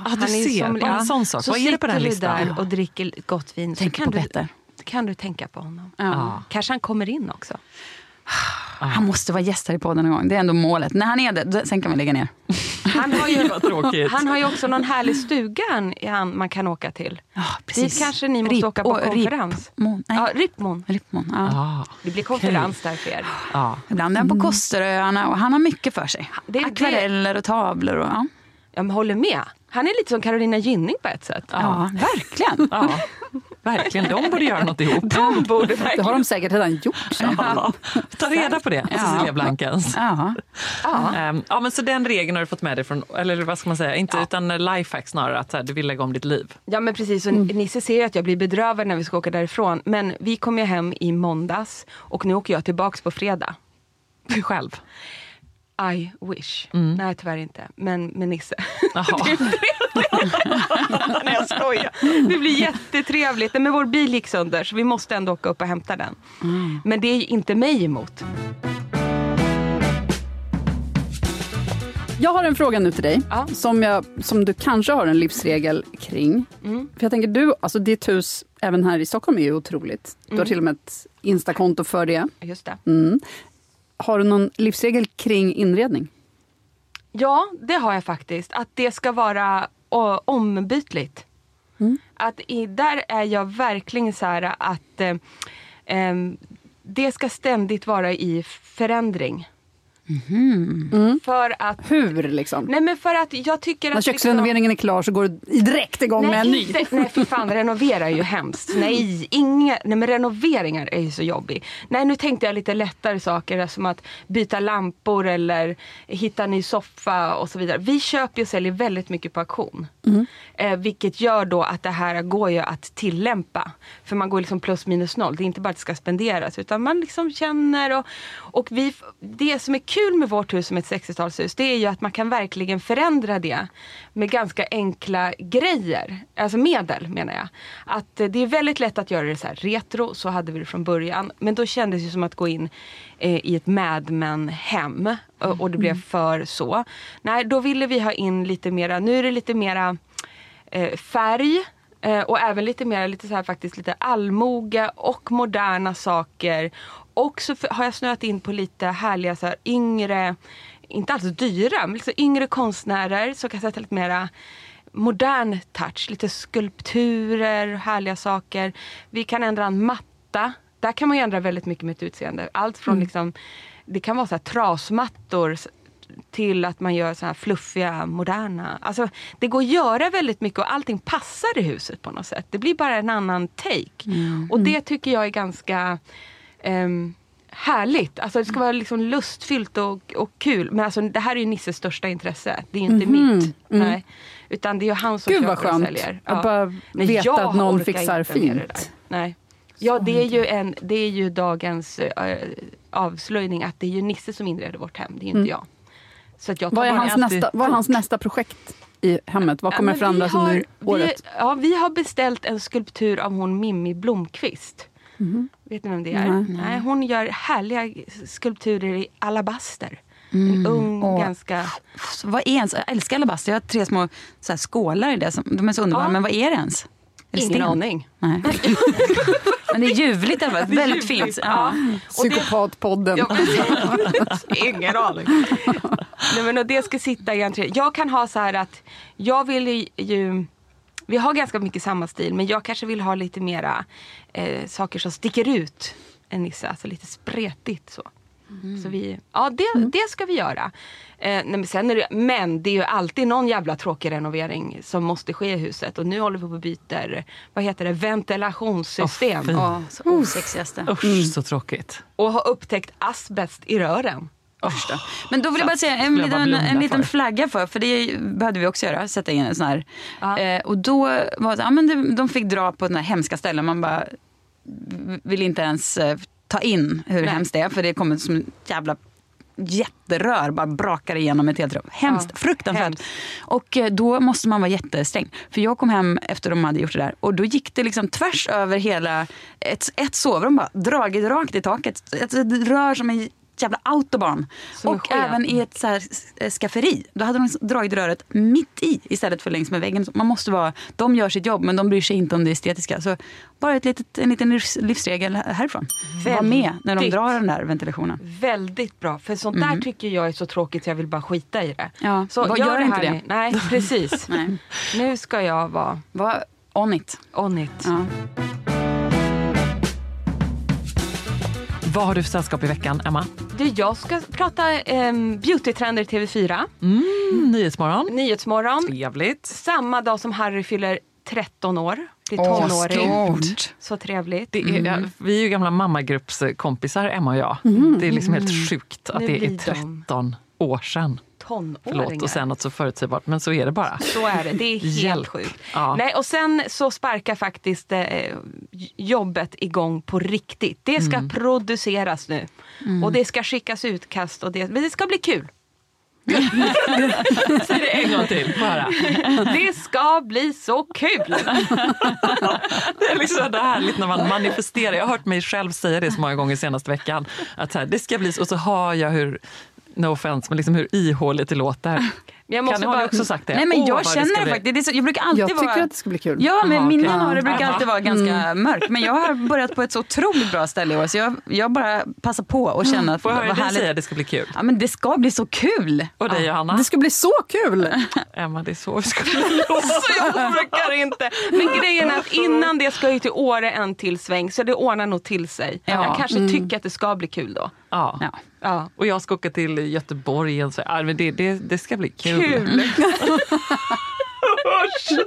Ja, du Han ser. som- Bara en sån sak. Så Vad är det på den sitter du listan? där och dricker gott vin. Tänk så kan på du, Petter. kan du tänka på honom. Ja. Kanske han kommer in också. Han måste vara gäst här i podden en gång. Det är ändå målet. När han är det, sen kan vi lägga ner. Han har, ju, han har ju också någon härlig stuga han, man kan åka till. precis. Dit kanske ni måste Rip- åka på och konferens. Rippmon. Nej. Ja. Rippmon ja. Ah, Det blir konferens där för er. ja. Ibland är han på Kosteröarna och han har mycket för sig. Det- Akvareller och tavlor. Och, ja. Jag håller med. Han är lite som Carolina Gynning på ett sätt. Ja, verkligen. ja. Verkligen, de borde göra något ihop. De borde Det har de säkert redan gjort. Ja. Ta reda på det, Cecilia Blankens. Ja. Ehm, ja, men så den regeln har du fått med dig från, eller vad ska man säga, inte utan lifehack snarare, att här, du vill lägga om ditt liv. Ja men precis, och Nisse ser ju att jag blir bedrövad när vi ska åka därifrån. Men vi kom ju hem i måndags och nu åker jag tillbaks på fredag. Själv? I wish. Nej tyvärr inte, men med Nisse. Nej jag skojar. Det blir jättetrevligt. Men vår bil gick sönder så vi måste ändå åka upp och hämta den. Men det är ju inte mig emot. Jag har en fråga nu till dig som, jag, som du kanske har en livsregel kring. För jag tänker, du, alltså ditt hus även här i Stockholm är ju otroligt. Du har Mm. till och med ett Instakonto för det. Just det. Mm. Har du någon livsregel kring inredning? Ja, det har jag faktiskt. Att det ska vara ombytligt. Att i, där är jag verkligen så här att eh, em, det ska ständigt vara i förändring. För att... Hur liksom? Nej men för att jag tycker När att... köksrenoveringen är klar så går du direkt igång med en ny. inte, nej för fan, renovera är ju hemskt. Nej, inga, nej men renoveringar är ju så jobbig. Nej nu tänkte jag lite lättare saker som att byta lampor eller hitta en ny soffa och så vidare. Vi köper och säljer väldigt mycket på auktion. Eh, vilket gör då att det här går ju att tillämpa. För man går liksom plus minus noll. Det är inte bara att det ska spenderas utan man liksom känner och, och vi, det som är kul med vårt hus som ett 60-talshus det är ju att man kan verkligen förändra det med ganska enkla grejer. Alltså medel menar jag. Att eh, det är väldigt lätt att göra det så här retro, så hade vi det från början. Men då kändes det som att gå in eh, i ett Mad Men-hem och, och det blev för så. Nej, då ville vi ha in lite mera, nu är det lite mera eh, färg eh, och även lite mer lite så här, faktiskt lite allmoge och moderna saker. Och så har jag snöat in på lite härliga så här, yngre, inte alls dyra, men liksom yngre konstnärer som kan sätta lite mera modern touch. Lite skulpturer, härliga saker. Vi kan ändra en matta. Där kan man ju ändra väldigt mycket med ett utseende. Allt från liksom, det kan vara så här trasmattor till att man gör så här fluffiga, moderna. Alltså, det går att göra väldigt mycket och allting passar i huset på något sätt. Det blir bara en annan take. Och det tycker jag är ganska ehm, härligt. Alltså det ska vara liksom lustfyllt och, och kul. Men alltså, det här är ju Nisses största intresse. Det är ju inte Mhm. mitt. Mm. Nej. Utan det är ju han som Gud, köper och säljer. att bara Men veta att någon fixar fint. Nej. Ja, det är, ju en, det är ju dagens äh, avslöjning att det är ju Nisse som inreder vårt hem, det är inte Mm. jag. Så att jag Vad är, hans nästa, vad är hans nästa projekt i hemmet? Vad Ja, kommer men förändras under året? Vi, ja, vi har beställt en skulptur av hon Mimmi Blomqvist. Mhm. Vet ni vem det är? Nej. Nej. hon gör härliga skulpturer i alabaster. Mm. En ung, Och- ganska... Vad är ens? Jag älskar alabaster. Jag har tre små så här, skålar i det. Som, de är så underbara. Ja. Men vad är det ens? Är det Ingen sten? aning. Nej. men det är ljuvligt i alla fall. Väldigt fint. Ja. Psykopatpodden. Ja. Ingen aning. Nej, men och det ska sitta i entré. Jag kan ha så här att jag vill ju- ju... Vi har ganska mycket samma stil men jag kanske vill ha lite mera eh, saker som sticker ut än Nisse. Alltså lite spretigt så. Så vi, ja det, det ska vi göra. Eh, nej, men, sen är det, men det är ju alltid någon jävla tråkig renovering som måste ske i huset. Och nu håller vi på och byter, vad heter det, ventilationssystem. Åh, fy. Ja, så osexigaste. Usch, så tråkigt. och har upptäckt asbest i rören. Usch då. Men då vill jag bara säga en liten, en liten flagga för, för det behövde vi också göra, sätta in en sån här. Eh, och då var det, ja, men de fick dra på den här hemska ställen, man bara vill inte ens eh, ta in hur Nej. hemskt det är, för det kommer som en jävla jätterör bara brakar igenom ett helt rum. Hemskt, Ja, fruktansvärt. hemskt. Och eh, då måste man vara jättesträng. För jag kom hem efter de hade gjort det där och då gick det liksom tvärs över hela ett, ett sovrum bara, dragit rakt i taket. Ett, ett rör som är jävla autobahn. Som och även i ett så här, eh, skafferi. Då hade de dragit röret mitt i istället för längs med väggen. Man måste vara, de gör sitt jobb men de bryr sig inte om det estetiska. Så bara ett litet, en liten livs- livsregel härifrån. Var med när de Väldigt. drar den där ventilationen. Väldigt bra, för sånt där tycker jag är så tråkigt så jag vill bara skita i det. Ja, Så vad gör, gör det inte det? nu. Nej, precis. Nej. Nu ska jag vara Var on it. on it. Ja. Vad har du för sällskap i veckan, Emma? Du, jag ska prata um, beautytrender i TV4. Mm, Nyhetsmorgon. Nyhetsmorgon. Trevligt. Samma dag som Harry fyller 13 år. Blir Åh, tonåring. stort. så trevligt. Det är, ja, vi är ju gamla mammagruppskompisar, Emma och jag. Det är liksom helt sjukt att Nu det är blir de 13 år sedan. Förlåt Tonåringar. att säga något så förutsägbart, men så är det bara. Så är det. Det är helt sjukt. Ja. Nej, och sen så sparkar faktiskt eh, jobbet igång på riktigt. Det ska Mm. produceras nu. Och det ska skickas utkast. Och det, men det ska bli kul. Säg det en gång till, bara. Det ska bli så kul! Det är liksom det härligt när man manifesterar. Jag har hört mig själv säga det så många gånger senaste veckan. Att så här, det ska bli så, och så hör jag hur, no offense, men liksom hur ihåligt det låter. Jag Kan måste har du bara... också sagt det? Nej men jag känner det bli. faktiskt. Det så, jag brukar alltid Jag tycker vara... att det ska bli kul. Ja, men Jaha, min okej. januari brukar Aha. alltid vara ganska mörk. Men jag har börjat på ett så otroligt bra ställe i år så jag, jag bara passar på och känner att Får jag höra dig härligt. säga att det ska bli kul? Ja, men det ska bli så kul. Och dig Johanna? Det ska bli så kul! Emma, det är så vi ska låta. Så jag orkar inte. Men grejen är att innan det ska jag ju till Åre en till sväng så det ordnar nog till sig. Ja. Jag kanske tycker att det ska bli kul då. Ja. Ja. Ja. Och jag ska åka till Göteborg. och Så, ja, men det, det, det ska bli kul. Kul! Usch.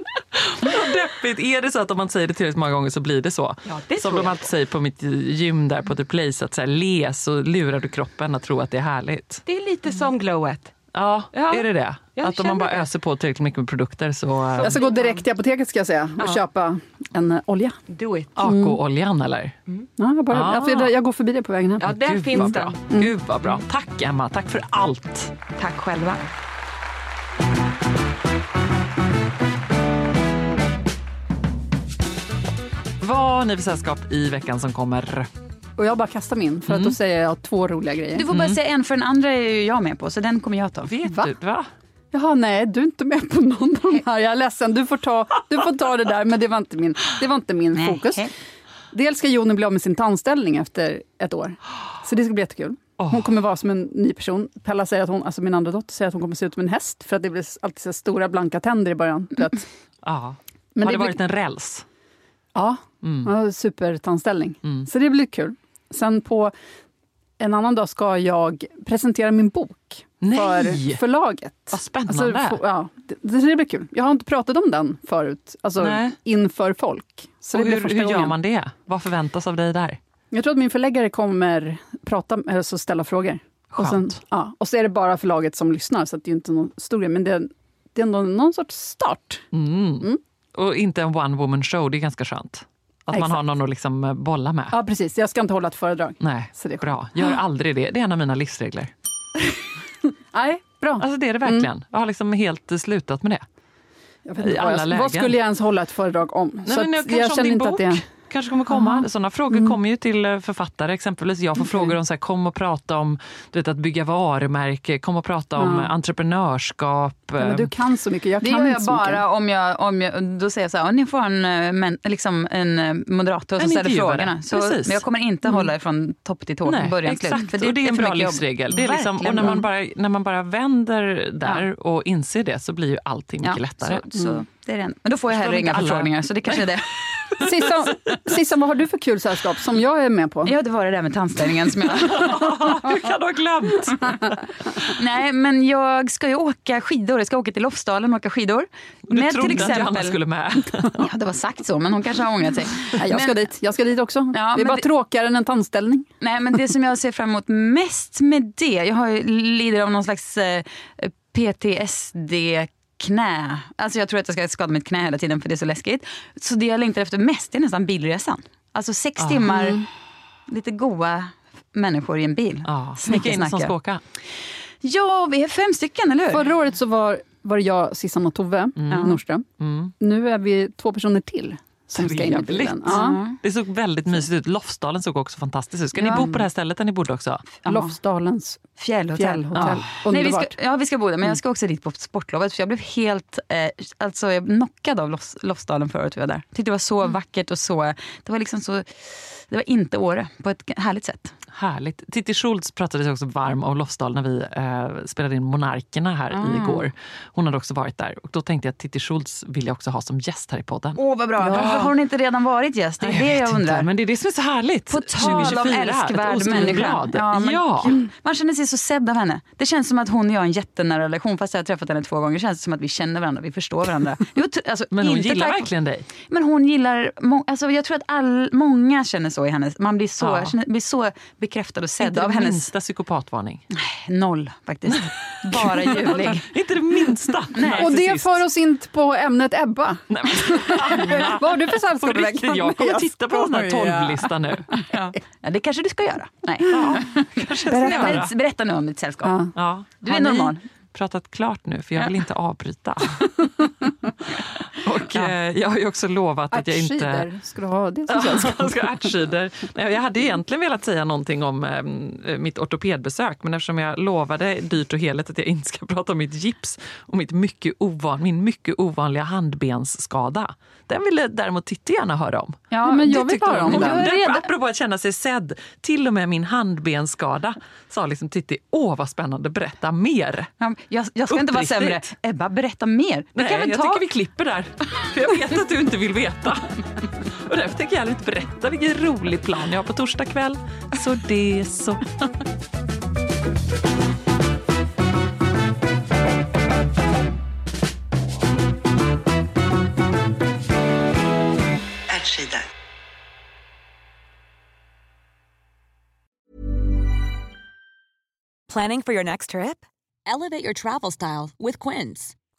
Vad deppigt. Är det så att om man säger det tillräckligt många gånger så blir det så? Ja, det Som de alltid säger på mitt gym där på The Place, att så här, le så lurar du kroppen att tro att det är härligt. Det är lite som glowet. Ja, Ja, är det det? jag Att om man bara det. öser på tillräckligt mycket med produkter så... Jag ska gå direkt till apoteket ska jag säga och Ja. köpa en eh, olja. Do it. AK-oljan eller? Ja, jag, bara, Ah. jag, jag går förbi det på vägen hem. Ja, där Gud, finns den. bra. Gud vad bra. Tack Emma, tack för allt. Tack själva. Vad har ni för sällskap i veckan som kommer? Och jag bara kastar min för att då säger jag två roliga grejer. Du får bara säga en för den andra är ju jag med på så den kommer jag ta. Vet Va? du? Va? Jaha, nej, du är inte med på någon av de här. Jag är ledsen, du får ta, du får ta det där, men det var inte min, det var inte min Nej. fokus. Dels ska Joni bli av med sin tandställning efter ett år. Så det ska bli jättekul. Hon kommer vara som en ny person. Pella säger att hon, alltså min andra dotter säger att hon kommer se ut som en häst för att det blir alltid så stora blanka tänder i början. Vet. Ja. Men har det det blir- varit en räls? Ja, Mm. supertandställning. Mm. Så det blir kul. Sen på en annan dag ska jag presentera min bok Nej! för förlaget. Vad spännande. få- ja, det, det blir kul. Jag har inte pratat om den förut, alltså Nej. inför folk. Så och hur, hur gör gången. man det? Vad förväntas av dig där? Jag tror att min förläggare kommer prata, alltså ställa frågor. Och, sen, ja, och så är det bara förlaget som lyssnar, så att det är inte någon stor grej. Men det, det är ändå någon sorts start. Mm. Och inte en one woman show, det är ganska skönt. Att man Exakt. har någon att liksom eh, bolla med. Ja, precis. Jag ska inte hålla ett föredrag. Nej, Så det är bra. Gör aldrig det. Det är en av mina livsregler. Nej, bra. Alltså det är det verkligen. Jag har liksom helt eh, slutat med det. Jag i alla jag, lägen. vad skulle jag ens hålla ett föredrag om? Nej, så men jag om känner inte bok. att det... kanske kommer komma. Aha. Sådana frågor Mm. kommer ju till eh, författare exempelvis. Jag får frågor om så här, kom och prata om du vet, att bygga varumärke, kom och prata om Ja. eh, entreprenörskap. Ja, men eh, du kan så mycket, jag Det kan gör inte jag så mycket. bara om jag, om jag, då säger jag så här, "Ja, ni får en, men, liksom en moderator som En ställer frågorna. Så, Precis. men jag kommer inte hålla ifrån topp till tå, Nej, början exakt. slut. För och det är en bra livsregel. Det är liksom, och när man, bara, när man bara vänder där och inser det så blir ju allting mycket lättare. Så, så, det är det. Men då får jag heller inga alla. förfrågningar, så det kanske är det. Sissan, Sissan, vad har du för kul sällskap som jag är med på? Ja, det var det där med tandställningen som jag... Hur kan du ha glömt? Nej, men jag ska ju åka skidor. Jag ska åka till Lofsdalen och åka skidor. Du Med trodde till att Johanna exempel... skulle med. Ja, det var sagt så, men hon kanske har ångrat sig. Nej, jag ska Men- dit, jag ska dit också. Ja, det är bara det- tråkigare än en tandställning. Nej, men det som jag ser fram emot mest med det, jag har ju, lider av någon slags eh, PTSD knä. Alltså jag tror att jag ska skada mitt knä hela tiden för det är så läskigt. Så det jag längtar efter mest är nästan bilresan. Alltså sex Ah. timmar, lite goa människor i en bil. Ja, Snacka, vilka är det som ska åka? Ja, vi är fem stycken, eller hur? Förra året så var, var det jag, Sissan och Tove Nordström. Mm. Nu är vi två personer till. Som ska in i bilen. Ja. Det såg väldigt mysigt ut. Lofsdalen såg också fantastiskt ut. Ska Ja. ni bo på det här stället där ni bodde också? Lofsdalens Fjällhotell. fjällhotell. Nej, vi ska, ja, vi ska bo där, men jag ska också dit på sportlovet. För jag blev helt eh, alltså, jag knockad av Lofs, Lofsdalen förut vi var där. Tyckte det var så vackert och så, det var liksom så, det var inte Åre på ett härligt sätt. Härligt. Titti Schultz pratade sig också varm om Lofsdal när vi eh, spelade in Monarkerna här Ah. igår. Hon hade också varit där. Och då tänkte jag att Titti Schultz vill jag också ha som gäst här i podden. Åh vad bra, har hon inte redan varit gäst? Det är Nej, det jag undrar. inte, men det är det som är så härligt. På tal om 2024, ett älskvärd människa. Ja, Ja. Man känner sig så sedd av henne. Det känns som att hon och jag har en jättenära relation. Fast jag har träffat henne två gånger. Det känns som att vi känner varandra, vi förstår varandra. Alltså, Men hon inte gillar tack- verkligen dig. Men hon gillar, alltså jag tror att all, många känner så i hennes, man blir så, Ja. känner, blir så bekräftad och sedd Inte av det hennes, minsta psykopatvarning. noll faktiskt. Bara ljuvlig. Inte det minsta. Och det för oss in på ämnet Ebba. Nej, men, Vad har du för på sällskap i riktigt, veckan? jag kommer Jag titta på den här tolvlistan nu. Ja. ja, det kanske du ska göra. Nej. Kanske Berätta, göra. berätta nu om ditt sällskap. Ja. Ja. Du är normal. pratat klart nu? För jag vill inte avbryta. Och eh, jag har ju också lovat att jag inte... Ärtcider, ska du ha det som? Jag Jag hade egentligen velat säga någonting om eh, mitt ortopedbesök men eftersom jag lovade dyrt och heligt att jag inte ska prata om mitt gips och mitt mycket ovan, min mycket ovanliga handbensskada. Den ville däremot Titti gärna höra om. Ja, men jag vill höra om den. Jag är redo. Apropå att känna sig sedd, till och med min handbensskada sa liksom Titti, åh vad spännande, berätta mer. Ja, Jag, jag ska inte vara Uppriktigt. sämre. Ebba, berätta mer. Vi Nej, kan väl jag ta... tycker vi klipper där. För jag vet att du inte vill veta. Och därför tänker jag inte berätta vilken rolig plan jag har på torsdag kväll. Så det är så. Planning for your next trip? Elevate your travel style with Quince.